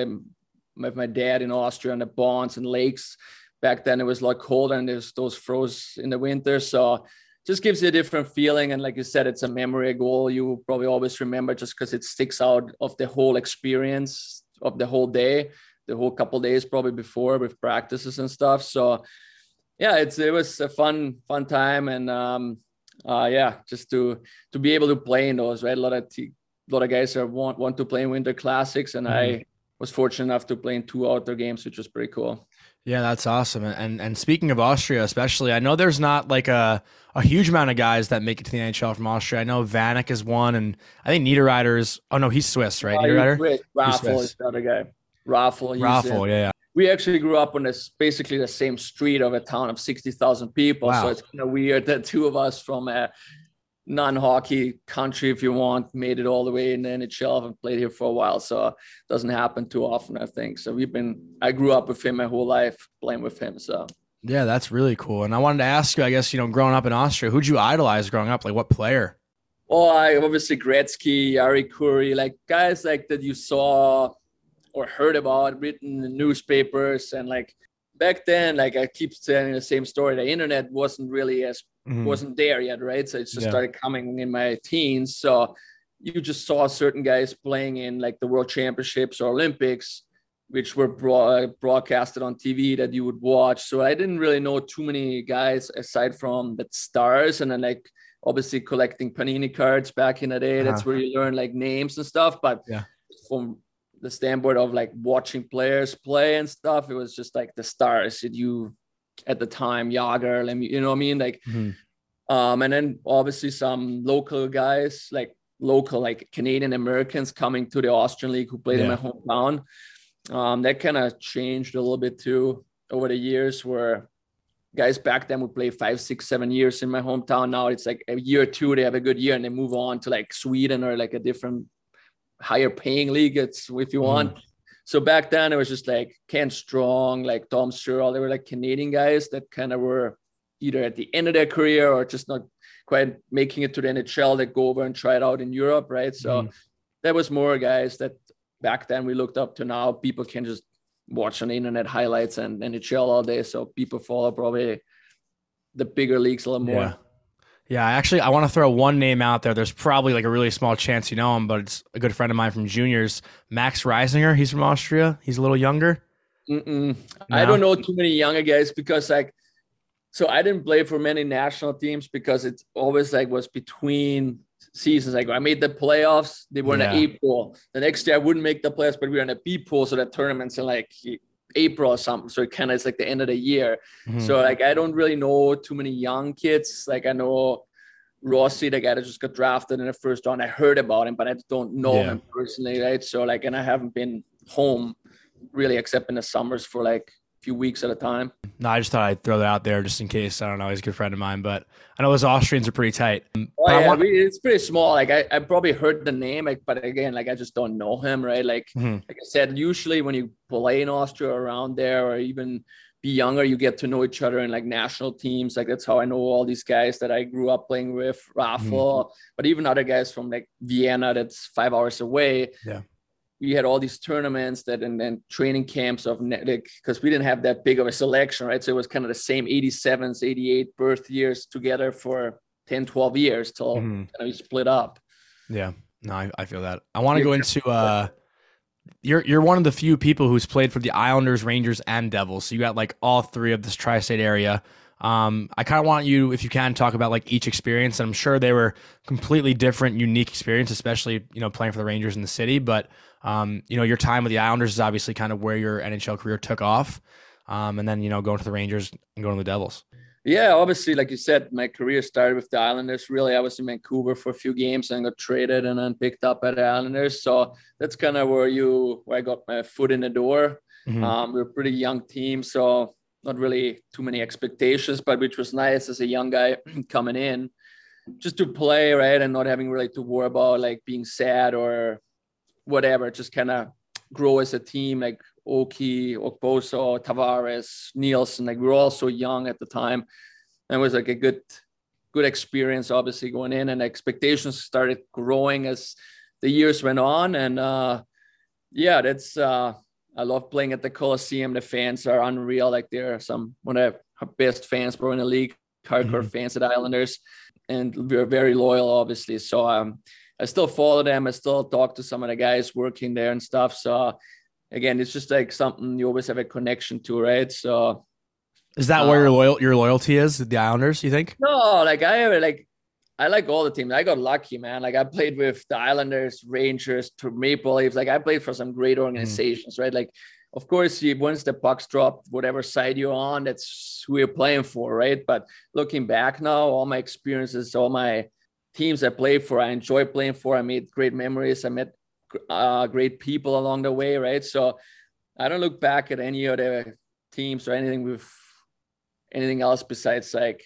with my dad in Austria on the bonds and lakes. Back then it was a lot colder and there's those froze in the winter. So just gives you a different feeling. And like you said, it's a memory goal you will probably always remember just because it sticks out of the whole experience of the whole day, the whole couple days probably before with practices and stuff. So yeah, it's it was a fun, fun time. And um uh yeah, just to to be able to play in those, right? A lot of t- a lot of guys are want want to play in winter classics and I was fortunate enough to play in two outdoor games, which was pretty cool. Yeah, that's awesome. And and speaking of Austria, especially, I know there's not like a, a huge amount of guys that make it to the NHL from Austria. I know Vanek is one, and I think Niederreiter is. Oh no, he's Swiss, right? Uh, Niederreiter, he's. Raffl is the other guy. Raffl. Raffl. Yeah, yeah. we actually grew up on this basically the same street of a town of 60,000 people. Wow. So it's kind of weird that two of us from a non-hockey country, if you want, made it all the way in the NHL and played here for a while. So it doesn't happen too often, I think. So we've been, I grew up with him my whole life playing with him. So Yeah, that's really cool. And I wanted to ask you, I guess, you know, growing up in Austria, who'd you idolize growing up? Like what player? Oh, I obviously Gretzky, Jari Kurri, like guys like that you saw or heard about, written in the newspapers, and like back then, like I keep telling the same story. The internet wasn't really as Mhm. wasn't there yet, right? So it just Yeah. started coming in my teens. So you just saw certain guys playing in like the World Championships or Olympics, which were broad, broadcasted on TV that you would watch. So I didn't really know too many guys aside from the stars, and then like obviously collecting panini cards back in the day. That's Uh-huh. where you learn like names and stuff. But Yeah. from the standpoint of like watching players play and stuff, it was just like the stars that you at the time, Jagr, let me, you know what I mean? Like, Mhm. um, and then obviously some local guys, like local, like Canadian Americans coming to the Austrian league who played in my hometown. Um, that kind of changed a little bit too over the years where guys back then would play five, six, seven years in my hometown. Now it's like a year or two, they have a good year and they move on to like Sweden or like a different higher paying league. It's if you want. So back then it was just like Ken Strong, like Tom Sherrill. They were like Canadian guys that kind of were either at the end of their career or just not quite making it to the NHL that go over and try it out in Europe, right? So Mhm. that was more guys that back then we looked up to. Now people can just watch on the internet highlights and NHL all day. So people follow probably the bigger leagues a lot more. Yeah. Yeah, actually, I want to throw one name out there. There's probably like a really small chance you know him, but it's a good friend of mine from juniors, Max Reisinger. He's from Austria. He's a little younger. Mm-mm. I don't know too many younger guys because like, so I didn't play for many national teams because it's always like was between seasons. Like I made the playoffs, they were Yeah. in the A pool. The next year I wouldn't make the playoffs, but we were in a B pool, so that tournaments in like April or something. So it kind of is like the end of the year. Mhm. So like I don't really know too many young kids. Like I know Rossi, the guy that just got drafted in the first round. I heard about him, but I don't know Yeah. him personally, right? So like, and I haven't been home really except in the summers for like few weeks at a time. no, I just thought I'd throw that out there just in case. I don't know. He's a good friend of mine, but I know those Austrians are pretty tight. Oh, yeah, want- we- it's pretty small. Like I, I probably heard the name, like, but again, like I just don't know him, right? Like, Mhm. like I said, usually when you play in Austria around there, or even be younger, you get to know each other in like national teams. Like that's how I know all these guys that I grew up playing with, Rafa, but even other guys from like Vienna, that's five hours away. Yeah. We had all these tournaments that and then training camps of ne- like because we didn't have that big of a selection, right? So it was kind of the same 87s, 88 birth years together for 10, 12 years till Mhm. kind of we split up. Yeah, no, I, I feel that. I want to go into uh, you're you're one of the few people who's played for the Islanders, Rangers, and Devils. So you got like all three of this tri-state area. Um, I kind of want you, if you can, talk about like each experience. And I'm sure they were completely different, unique experience, especially you know playing for the Rangers in the city. But um, you know your time with the Islanders is obviously kind of where your NHL career took off, um, and then you know going to the Rangers and going to the Devils. Yeah, obviously, like you said, my career started with the Islanders. Really, I was in Vancouver for a few games and got traded and then picked up at the Islanders. So that's kind of where you where I got my foot in the door. Mhm. Um, we're a pretty young team, so not really too many expectations, but which was nice as a young guy coming in, just to play right and not having really to worry about like being sad or whatever. Just kind of grow as a team, like Oki, Okposo, Tavares, Nielsen. Like we were all so young at the time, and it was like a good, good experience. Obviously going in, and expectations started growing as the years went on, and uh, yeah, that's. Uh, I love playing at the Coliseum. The fans are unreal. Like they're some one of our best fans, bro, in the league. Hardcore fans at Islanders, and we're very loyal, obviously. So um, I still follow them. I still talk to some of the guys working there and stuff. So again, it's just like something you always have a connection to, right? So Is that where your Uh, loyal your loyalty is? The Islanders, you think? no, like I have like I like all the teams. I got lucky, man. Like I played with the Islanders, Rangers, to Maple Leafs. Like I played for some great organizations, right? Like, of course, you once the pucks drop, whatever side you're on, that's who you're playing for, right? But looking back now, all my experiences, all my teams I played for, I enjoy playing for. I made great memories. I met uh, great people along the way, right? So I don't look back at any other teams or anything with anything else besides like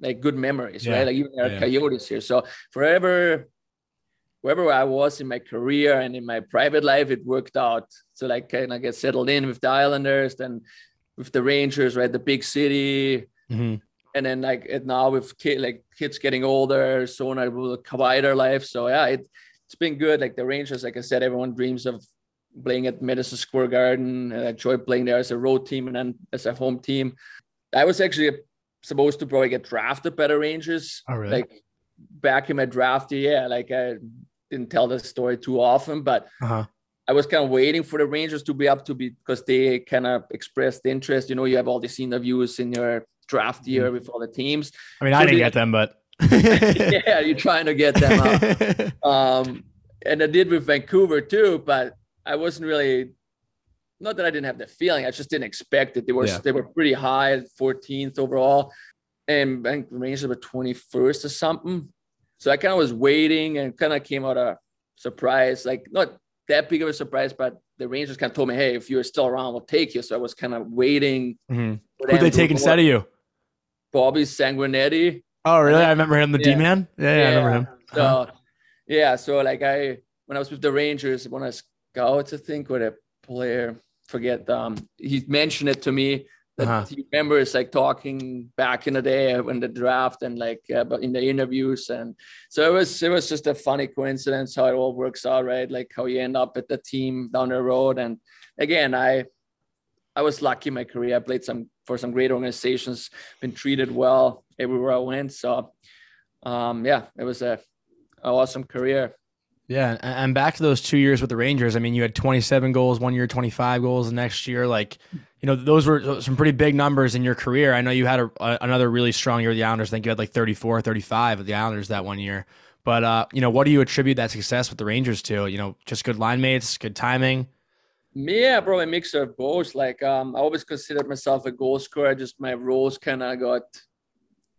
like good memories, Yeah. right? Like even our Yeah. coyotes here. So forever, wherever I was in my career and in my private life, it worked out. So like kind of get settled in with the Islanders, then with the Rangers, right? The big city, Mhm. and then like it now with kid like kids getting older, so on, I will quieter life. So yeah, it it's been good. Like the Rangers, like I said, everyone dreams of playing at Madison Square Garden. And I enjoy playing there as a road team and then as a home team. I was actually supposed to probably get drafted by the Rangers. Oh, really? Like back in my draft year, yeah. Like I didn't tell the story too often, but Uh-huh. I was kind of waiting for the Rangers to be up to be because they kind of expressed interest. You know, you have all these interviews in your draft year with all the teams. I mean, I didn't the- get them, but yeah, you're trying to get them out. um, and I did with Vancouver too, but I wasn't really. Not that I didn't have the feeling, I just didn't expect it. They were Yeah. they were pretty high, 14th overall, and I think Rangers were 21st or something. So I kind of was waiting and kind of came out a surprise, like not that big of a surprise, but the Rangers kind of told me, "Hey, if you're still around, we'll take you." So I was kind of waiting. Mhm. Who'd they take instead of you? Bobby Sanguinetti. Oh, really? I remember him, the D man. Yeah, yeah, I remember him. So Uh-huh. yeah, so like I when I was with the Rangers, when I scouts, I think with a player, forget um he mentioned it to me that Uh-huh. he remembers like talking back in the day when the draft and like uh, but in the interviews and so it was it was just a funny coincidence how it all works out right like how you end up at the team down the road and again I I was lucky in my career. I played some for some great organizations, been treated well everywhere I went. So, um, yeah, it was a, a awesome career. Yeah, and back to those two years with the Rangers. I mean, you had 27 goals one year, 25 goals the next year. Like, you know, those were some pretty big numbers in your career. I know you had a, a, another really strong year with the Islanders. I think you had like 34, 35 with the Islanders that one year. But uh, you know, what do you attribute that success with the Rangers to? You know, just good line mates, good timing. Yeah, probably a mix of both. Like, um, I always considered myself a goal scorer. Just my roles kind of got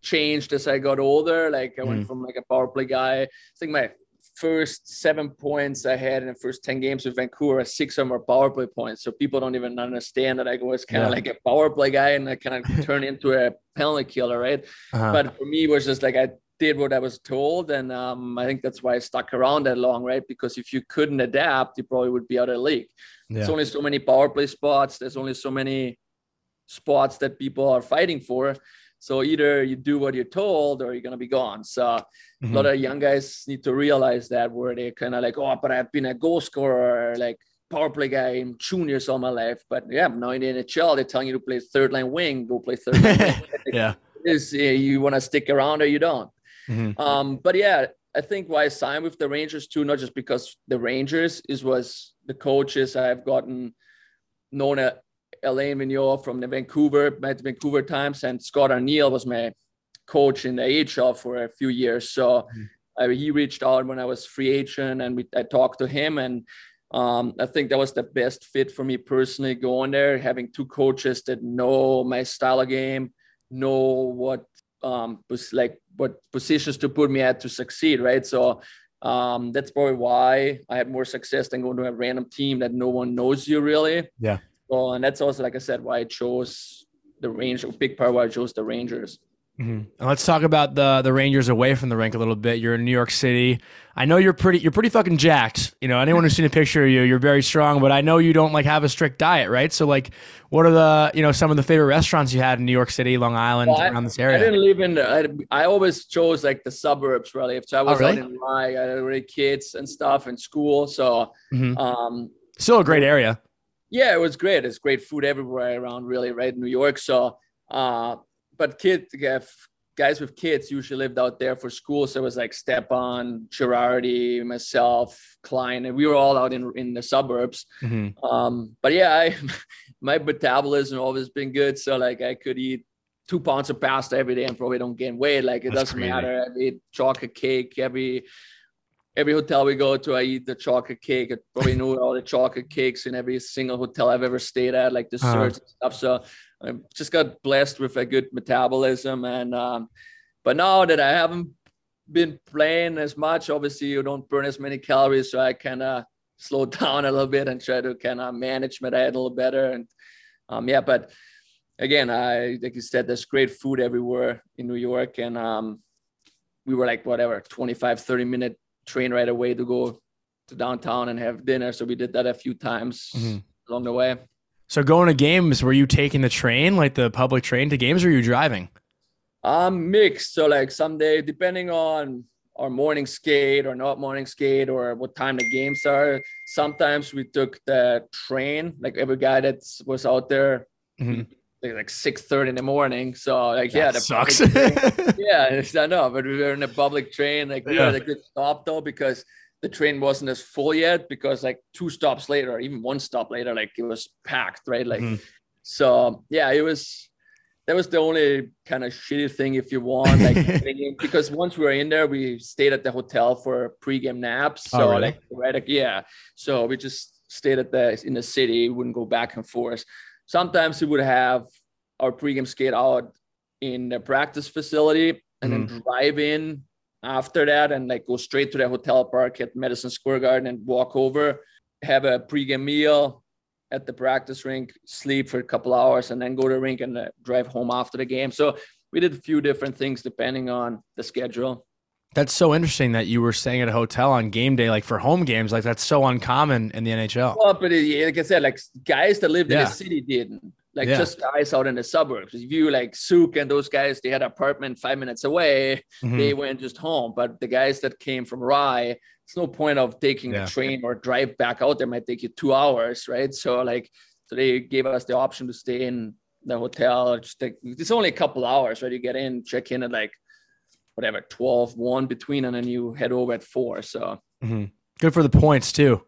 changed as I got older. Like, I went mm. from like a power play guy. I think my first seven points I had in the first 10 games with Vancouver, six of them were power play points. So people don't even understand that I was kind of yeah. like a power play guy and I kind of turned into a penalty killer, right? Uh-huh. But for me, it was just like I did what I was told. And um, I think that's why I stuck around that long, right? Because if you couldn't adapt, you probably would be out of the league. Yeah. There's only so many power play spots, there's only so many spots that people are fighting for. So either you do what you're told or you're gonna be gone. So mm-hmm. a lot of young guys need to realize that where they're kind of like, oh, but I've been a goal scorer, like power play guy in juniors all my life. But yeah, now in the NHL, they're telling you to play third line wing, go play third line yeah. Is you want to stick around or you don't. Mm-hmm. Um, but yeah, I think why I signed with the Rangers too, not just because the Rangers is was the coaches I've gotten known at Alain Vigneault from the Vancouver, my Vancouver times, and Scott Arniel was my coach in the AHL for a few years. So mm-hmm. he reached out when I was free agent, and we, I talked to him, and um, I think that was the best fit for me personally. Going there, having two coaches that know my style of game, know what um, was like what positions to put me at to succeed, right? So um, that's probably why I had more success than going to a random team that no one knows you really. Yeah. Well, and that's also, like I said, why I chose the Rangers. Big part why I chose the Rangers. Mm-hmm. And let's talk about the the Rangers away from the rink a little bit. You're in New York City. I know you're pretty you're pretty fucking jacked. You know, anyone who's seen a picture of you, you're very strong. But I know you don't like have a strict diet, right? So like, what are the you know some of the favorite restaurants you had in New York City, Long Island, well, around this area? I didn't live in. The, I, I always chose like the suburbs, really. So I was oh, really? out in my I had already kids and stuff in school, so mm-hmm. um, still a great area. Yeah, it was great. It's great food everywhere around, really, right? New York. So, uh, but kids, guys with kids usually lived out there for school. So it was like Stepan, Girardi, myself, Klein, and we were all out in, in the suburbs. Mm-hmm. Um, but yeah, I, my metabolism always been good. So like I could eat two pounds of pasta every day and probably don't gain weight. Like it That's doesn't crazy. matter. I eat chocolate cake every every hotel we go to, I eat the chocolate cake. I probably know all the chocolate cakes in every single hotel I've ever stayed at, like desserts uh-huh. and stuff. So I just got blessed with a good metabolism. And um, but now that I haven't been playing as much, obviously you don't burn as many calories. So I kind of slowed down a little bit and try to kind of manage my diet a little better. And um, yeah, but again, I like you said, there's great food everywhere in New York. And um, we were like whatever 25, 30 minute train right away to go to downtown and have dinner. So we did that a few times mm-hmm. along the way. So going to games, were you taking the train, like the public train to games, or were you driving? Um, mixed. So like someday, depending on our morning skate or not morning skate or what time the games are, sometimes we took the train. Like every guy that was out there, mm-hmm. Like six thirty in the morning. So like that yeah, the sucks. yeah, I know, but we were in a public train. Like we yeah. had a good stop though because the train wasn't as full yet because like two stops later, or even one stop later, like it was packed, right? Like, mm-hmm. so yeah, it was. That was the only kind of shitty thing if you want, like because once we were in there, we stayed at the hotel for pregame naps. Oh, so oh, really? like, right, like, yeah. So we just stayed at the in the city, wouldn't go back and forth. Sometimes we would have our pregame skate out in the practice facility and mm-hmm. then drive in after that and like go straight to the hotel park at Madison Square Garden and walk over, have a pregame meal at the practice rink, sleep for a couple hours, and then go to the rink and uh, drive home after the game. So we did a few different things depending on the schedule. That's so interesting that you were staying at a hotel on game day, like for home games. Like that's so uncommon in the NHL. Well, but it, like I said, like guys that lived yeah. in the city didn't like yeah. just guys out in the suburbs. If you like Zook and those guys, they had an apartment five minutes away. Mm-hmm. They went just home. But the guys that came from Rye, it's no point of taking yeah. a train or drive back out there. Might take you two hours, right? So like So they gave us the option to stay in the hotel. Just like, it's only a couple hours, right? You get in, check in at like whatever 12, 1 between, and then you head over at four. So mm-hmm. good for the points too.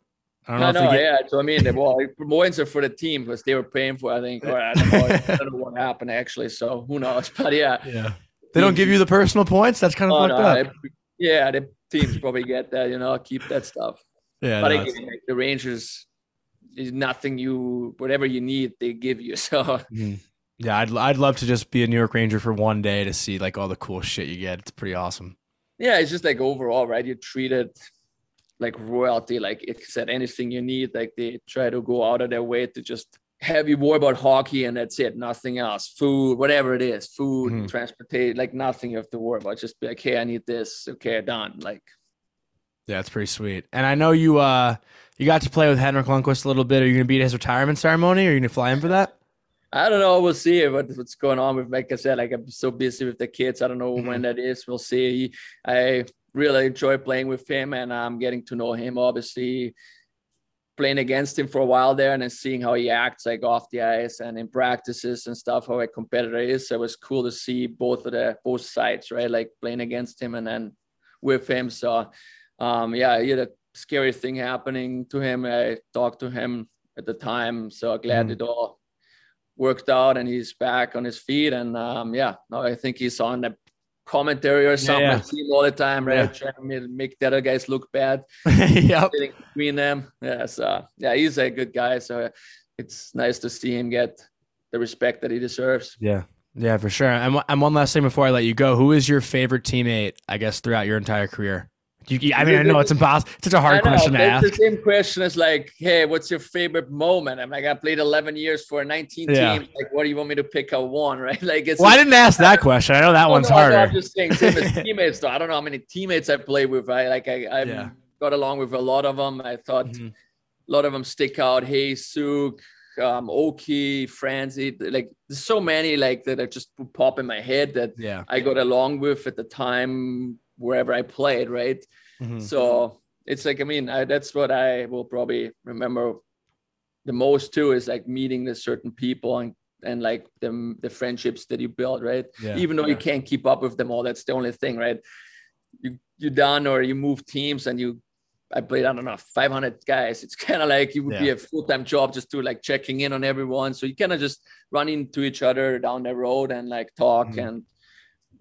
I don't know. get... yeah. So I mean, the well, points are for the team because they were paying for. I think, or I don't know. I don't know what happened actually. So who knows? But yeah, yeah. They don't give you the personal points. That's kind of oh, fucked no, up. yeah, the teams probably get that. You know, keep that stuff. Yeah, but no, again, like, the Rangers is nothing you whatever you need they give you. So mm-hmm. Yeah, I'd I'd love to just be a New York Ranger for one day to see like all the cool shit you get. It's pretty awesome. Yeah, it's just like overall, right? You're treated like royalty. Like it said, anything you need, like they try to go out of their way to just have you worry about hockey and that's it, nothing else. Food, whatever it is, food, mm-hmm. transportation, like nothing you have to worry about. Just be like, hey, I need this. Okay, done. Like yeah, it's pretty sweet. And I know you uh you got to play with Henrik Lundqvist a little bit. Are you gonna be at his retirement ceremony? Are you gonna fly in for that? I don't know. We'll see what, what's going on with. Like I said, like I'm so busy with the kids. I don't know mm-hmm. when that is. We'll see. I really enjoy playing with him, and I'm getting to know him. Obviously, playing against him for a while there, and then seeing how he acts like off the ice and in practices and stuff. How a competitor is. So it was cool to see both of the both sides, right? Like playing against him and then with him. So um, yeah, he had a scary thing happening to him. I talked to him at the time, so glad mm. it all worked out and he's back on his feet. And um, yeah, now I think he's on the commentary or something. Yeah, yeah. I see him all the time, right? Yeah. Trying to make the other guys look bad. yep. Between them. Yeah. So yeah, he's a good guy. So it's nice to see him get the respect that he deserves. Yeah. Yeah, for sure. And, and one last thing before I let you go, who is your favorite teammate, I guess, throughout your entire career? You, I mean, I know it's impossible. It's such a hard question to ask. The same question is like, hey, what's your favorite moment? I'm like, I played 11 years for 19 yeah. teams. Like, what do you want me to pick out one, right? Like, it's. Well, I didn't ask that question. I know that one's no, harder. I'm just saying, same as teammates. Though I don't know how many teammates I played with. Right? Like, I I yeah. got along with a lot of them. I thought mm-hmm. a lot of them stick out. Hey, Suk, um, Oki, Franzi, like there's so many like that I just pop in my head that yeah. I got along with at the time wherever I played, right? Mm-hmm. So it's like, I mean, I, that's what I will probably remember the most too is like meeting the certain people and and like the the friendships that you build, right? Yeah. Even though yeah. you can't keep up with them all, that's the only thing, right? You you done or you move teams and you I played, I don't know, 500 guys. It's kind of like it would yeah. be a full time job just to like checking in on everyone. So you kind of just run into each other down the road and like talk mm-hmm. and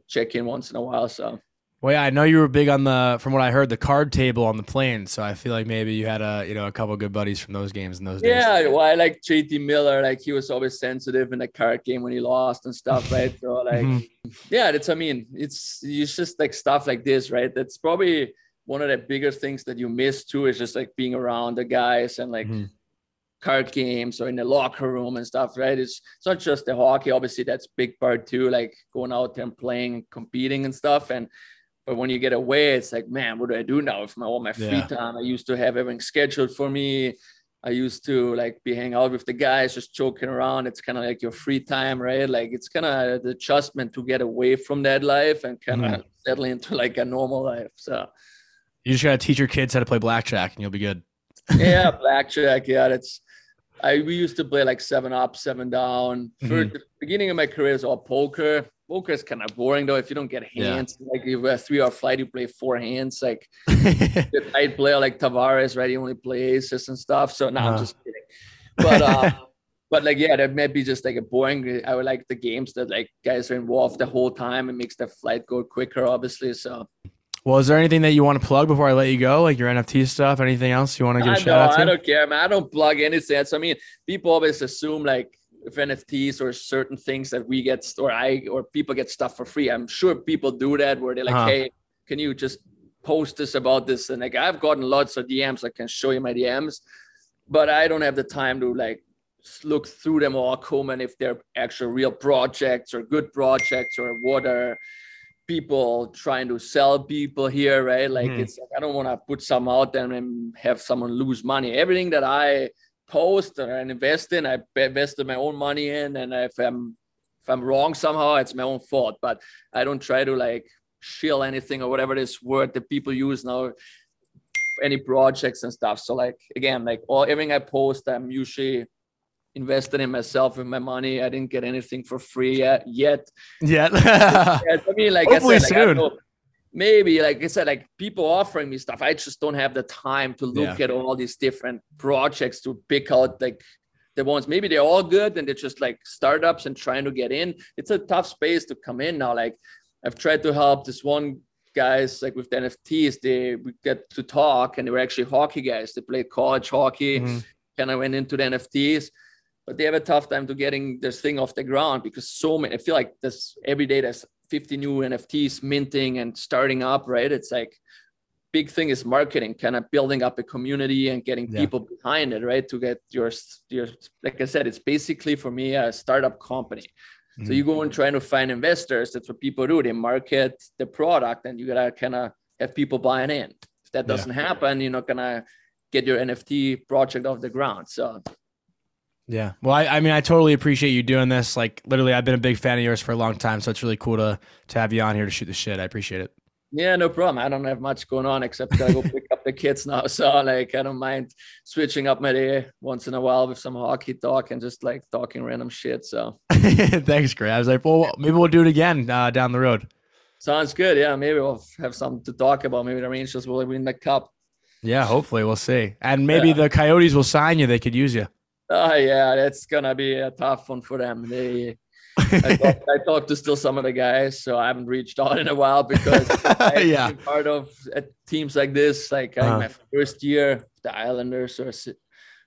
check in once in a while. So well, yeah, I know you were big on the, from what I heard, the card table on the plane. So I feel like maybe you had a, you know, a couple good buddies from those games in those days. Yeah, well, I like JT Miller. Like he was always sensitive in the card game when he lost and stuff, right? So like, mm-hmm. yeah, it's. I mean, it's it's just like stuff like this, right? That's probably one of the bigger things that you miss too. Is just like being around the guys and like. Mm-hmm card games or in the locker room and stuff, right? It's, it's not just the hockey. Obviously, that's big part too, like going out there and playing competing and stuff. And but when you get away, it's like, man, what do I do now with my all my free yeah. time? I used to have everything scheduled for me. I used to like be hanging out with the guys, just joking around. It's kind of like your free time, right? Like it's kind of the adjustment to get away from that life and kind of mm. settle into like a normal life. So you just gotta teach your kids how to play blackjack, and you'll be good. yeah, blackjack. Yeah, that's. I we used to play like seven up, seven down. For mm-hmm. the beginning of my career, it's all poker poker is kind of boring though. If you don't get hands, yeah. like you have a three hour flight, you play four hands. Like the tight player like Tavares, right? You only play aces and stuff. So no, uh-huh. I'm just kidding. But uh, but like yeah, that might be just like a boring. I would like the games that like guys are involved the whole time. It makes the flight go quicker, obviously. So. Well, is there anything that you want to plug before I let you go? Like your NFT stuff, anything else you want to give a shout out to? I don't care, man. I don't plug anything. So, I mean, people always assume like NFTs or certain things that we get or I or people get stuff for free. I'm sure people do that where they're like, huh. hey, can you just post this about this? And like I've gotten lots of DMs. I can show you my DMs, but I don't have the time to like look through them all, comment if they're actual real projects or good projects or what are people trying to sell people here, right? Like mm. it's like I don't want to put some out there and have someone lose money. Everything that I post and invest in. I invested my own money in, and if I'm if I'm wrong somehow, it's my own fault. But I don't try to like shill anything or whatever this word that people use now, any projects and stuff. So like again, like all everything I post, I'm usually invested in myself with my money. I didn't get anything for free yet. yet. Yeah. Yeah, I mean, like Hopefully I said, like, I soon. know- maybe like I said, like people offering me stuff. I just don't have the time to look Yeah. at all these different projects to pick out like the ones. Maybe they're all good and they're just like startups and trying to get in. It's a tough space to come in now. Like I've tried to help this one guys like with the NFTs. They we get to talk and they were actually hockey guys. They played college hockey Mhm. kind of went into the NFTs, but they have a tough time to getting this thing off the ground because so many. I feel like this every day there's 50 new NFTs minting and starting up. Right? It's like big thing is marketing, kind of building up a community and getting Yeah. people behind it. Right? To get your your like I said, it's basically for me a startup company. So Mhm. you go and trying to find investors. That's what people do. They market the product, and you gotta kind of have people buying in. If that doesn't happen, you're not gonna get your NFT project off the ground. So Yeah. Well, I, I mean, I totally appreciate you doing this. Like, literally, I've been a big fan of yours for a long time, so it's really cool to to have you on here to shoot the shit. I appreciate it. yeah, no problem. I don't have much going on except gotta go pick up the kids now. So like, I don't mind switching up my day once in a while with some hockey talk and just like talking random shit. So Thanks, Greg. I was like, well, maybe we'll do it again uh, down the road. sounds good. Yeah, maybe we'll have something to talk about. Maybe the Rangers will win the cup. Yeah, hopefully we'll see. And maybe Yeah. the Coyotes will sign you. They could use you. Oh yeah, that's gonna be a tough one for them. They I talked, I talked to still some of the guys, so I haven't reached out in a while because Yeah. part of uh, teams like this. Like uh, Uh-huh. my first year, the Islanders, or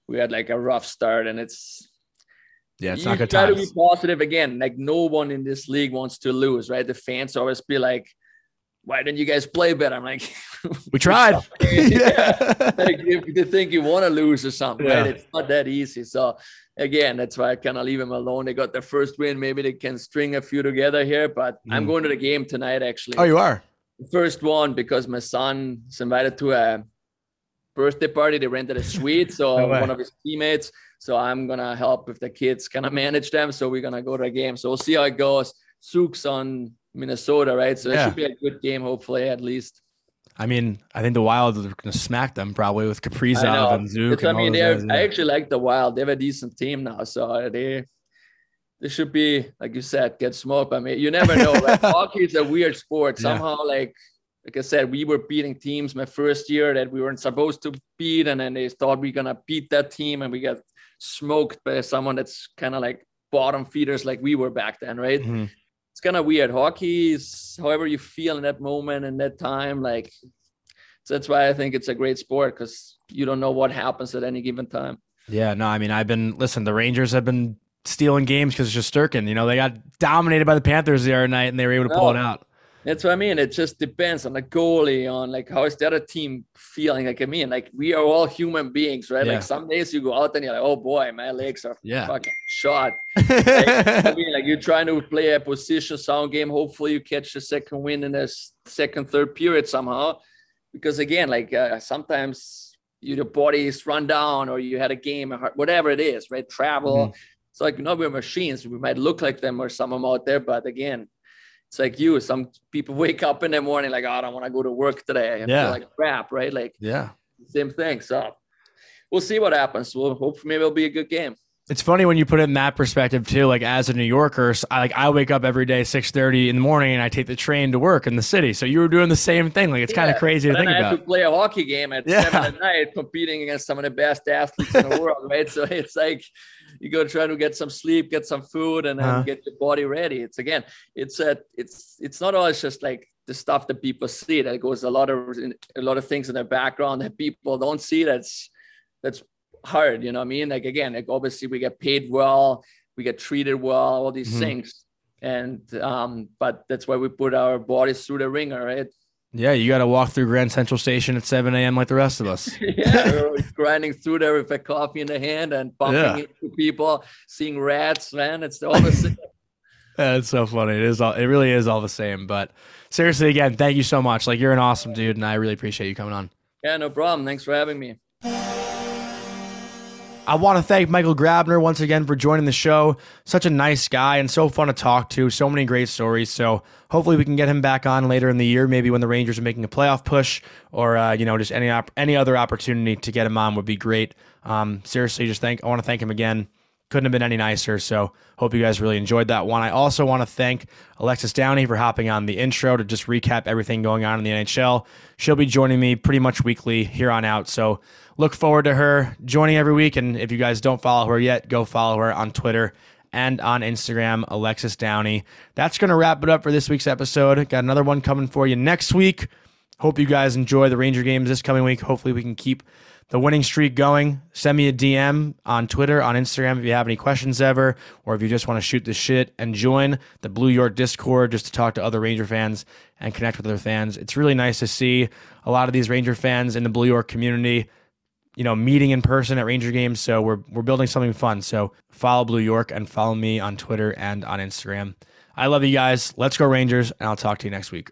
we had like a rough start, and it's Yeah, it's you not good try to be positive again. Like no one in this league wants to lose, right? The fans always be like, "Why didn't you guys play better?" I'm like, We tried. yeah. like if they think you want to lose or something, right? It's not that easy. So again, that's why I kind of leave them alone. They got their first win. Maybe they can string a few together here. But I'm Mm. going to the game tonight. Actually, Oh, you are. first one because my son is invited to a birthday party. They rented a suite, so No one of his teammates. So I'm gonna help with the kids, kind of manage them. So we're gonna go to a game. So we'll see how it goes. Souk's on Minnesota, right? So it Yeah. should be a good game, hopefully, at least. I mean, I think the Wild are going to smack them probably with Kaprizov and Zook. I mean, guys, I actually like the Wild. They have a decent team now, so they they should be like you said, get smoked. I mean, you never know. Right? Hockey is a weird sport. Yeah. Somehow, like like I said, we were beating teams my first year that we weren't supposed to beat, and then they thought we are gonna beat that team, and we got smoked by someone that's kind of like bottom feeders like we were back then, right? Mhm. It's kind of weird. Hockey is however you feel in that moment and that time, like. So that's why I think it's a great sport because you don't know what happens at any given time. Yeah, no, I mean, I've been listen. The Rangers have been stealing games because it's just Shesterkin. You know, they got dominated by the Panthers the other night, and they were able to pull it out. That's what I mean. It just depends on the goalie, on like how is the other team feeling. Like I mean, like we are all human beings, right? Yeah. Like some days you go out and you're like, oh boy, my legs are Yeah. fucking shot. I mean, like you're trying to play a position sound game. Hopefully, you catch the second win in the second, third period somehow. Because again, like uh, sometimes you, your body is run down, or you had a game, or whatever it is, right? Travel. Mm-hmm. It's like you know we're machines. We might look like them or some of them out there, but again, it's like you. Some people wake up in the morning like, oh, I don't want to go to work today. I Yeah. feel like crap, right? Like yeah. same thing. So we'll see what happens. We'll hopefully maybe it'll be a good game. It's funny when you put it in that perspective too. Like as a New Yorker, I, like I wake up every day six thirty in the morning and I take the train to work in the city. So you were doing the same thing. Like it's kind of Yeah. crazy to think I about. to play a hockey game at Yeah. seven at night, competing against some of the best athletes in the world, right? So it's like you go try to get some sleep, get some food, and then Uh-huh. get your body ready. It's again, it's a, it's it's not always just like the stuff that people see. That goes a lot of a lot of things in the background that people don't see. That's that's hard. You know what I mean? Like again, like obviously we get paid well, we get treated well, all these Mhm. things. And um, but that's why we put our bodies through the ringer, right? Yeah, you got to walk through Grand Central Station at seven a.m. like the rest of us. yeah, grinding through there with a coffee in the hand and bumping Yeah. into people, seeing rats, man. It's all the same. It's so funny. It is all. It really is all the same. But seriously, again, thank you so much. Like you're an awesome dude, and I really appreciate you coming on. yeah, no problem. Thanks for having me. I want to thank Michael Grabner once again for joining the show. Such a nice guy and so fun to talk to. So many great stories. So hopefully we can get him back on later in the year, maybe when the Rangers are making a playoff push, or uh, you know just any op- any other opportunity to get him on would be great. Um, seriously, just thank I want to thank him again. Couldn't have been any nicer. So hope you guys really enjoyed that one. I also want to thank Alexis Downey for hopping on the intro to just recap everything going on in the NHL. She'll be joining me pretty much weekly here on out. So look forward to her joining every week. And if you guys don't follow her yet, go follow her on Twitter and on Instagram, Alexis Downey. That's going to wrap it up for this week's episode. Got another one coming for you next week. Hope you guys enjoy the Ranger games this coming week. Hopefully, we can keep the winning streak going. Send me a DM on Twitter, on Instagram if you have any questions ever, or if you just want to shoot the shit and join the Blue York Discord just to talk to other Ranger fans and connect with other fans. It's really nice to see a lot of these Ranger fans in the Blue York community, you know, meeting in person at Ranger games. So we're we're building something fun. So follow Blue York and follow me on Twitter and on Instagram. I love you guys. Let's go Rangers, and I'll talk to you next week.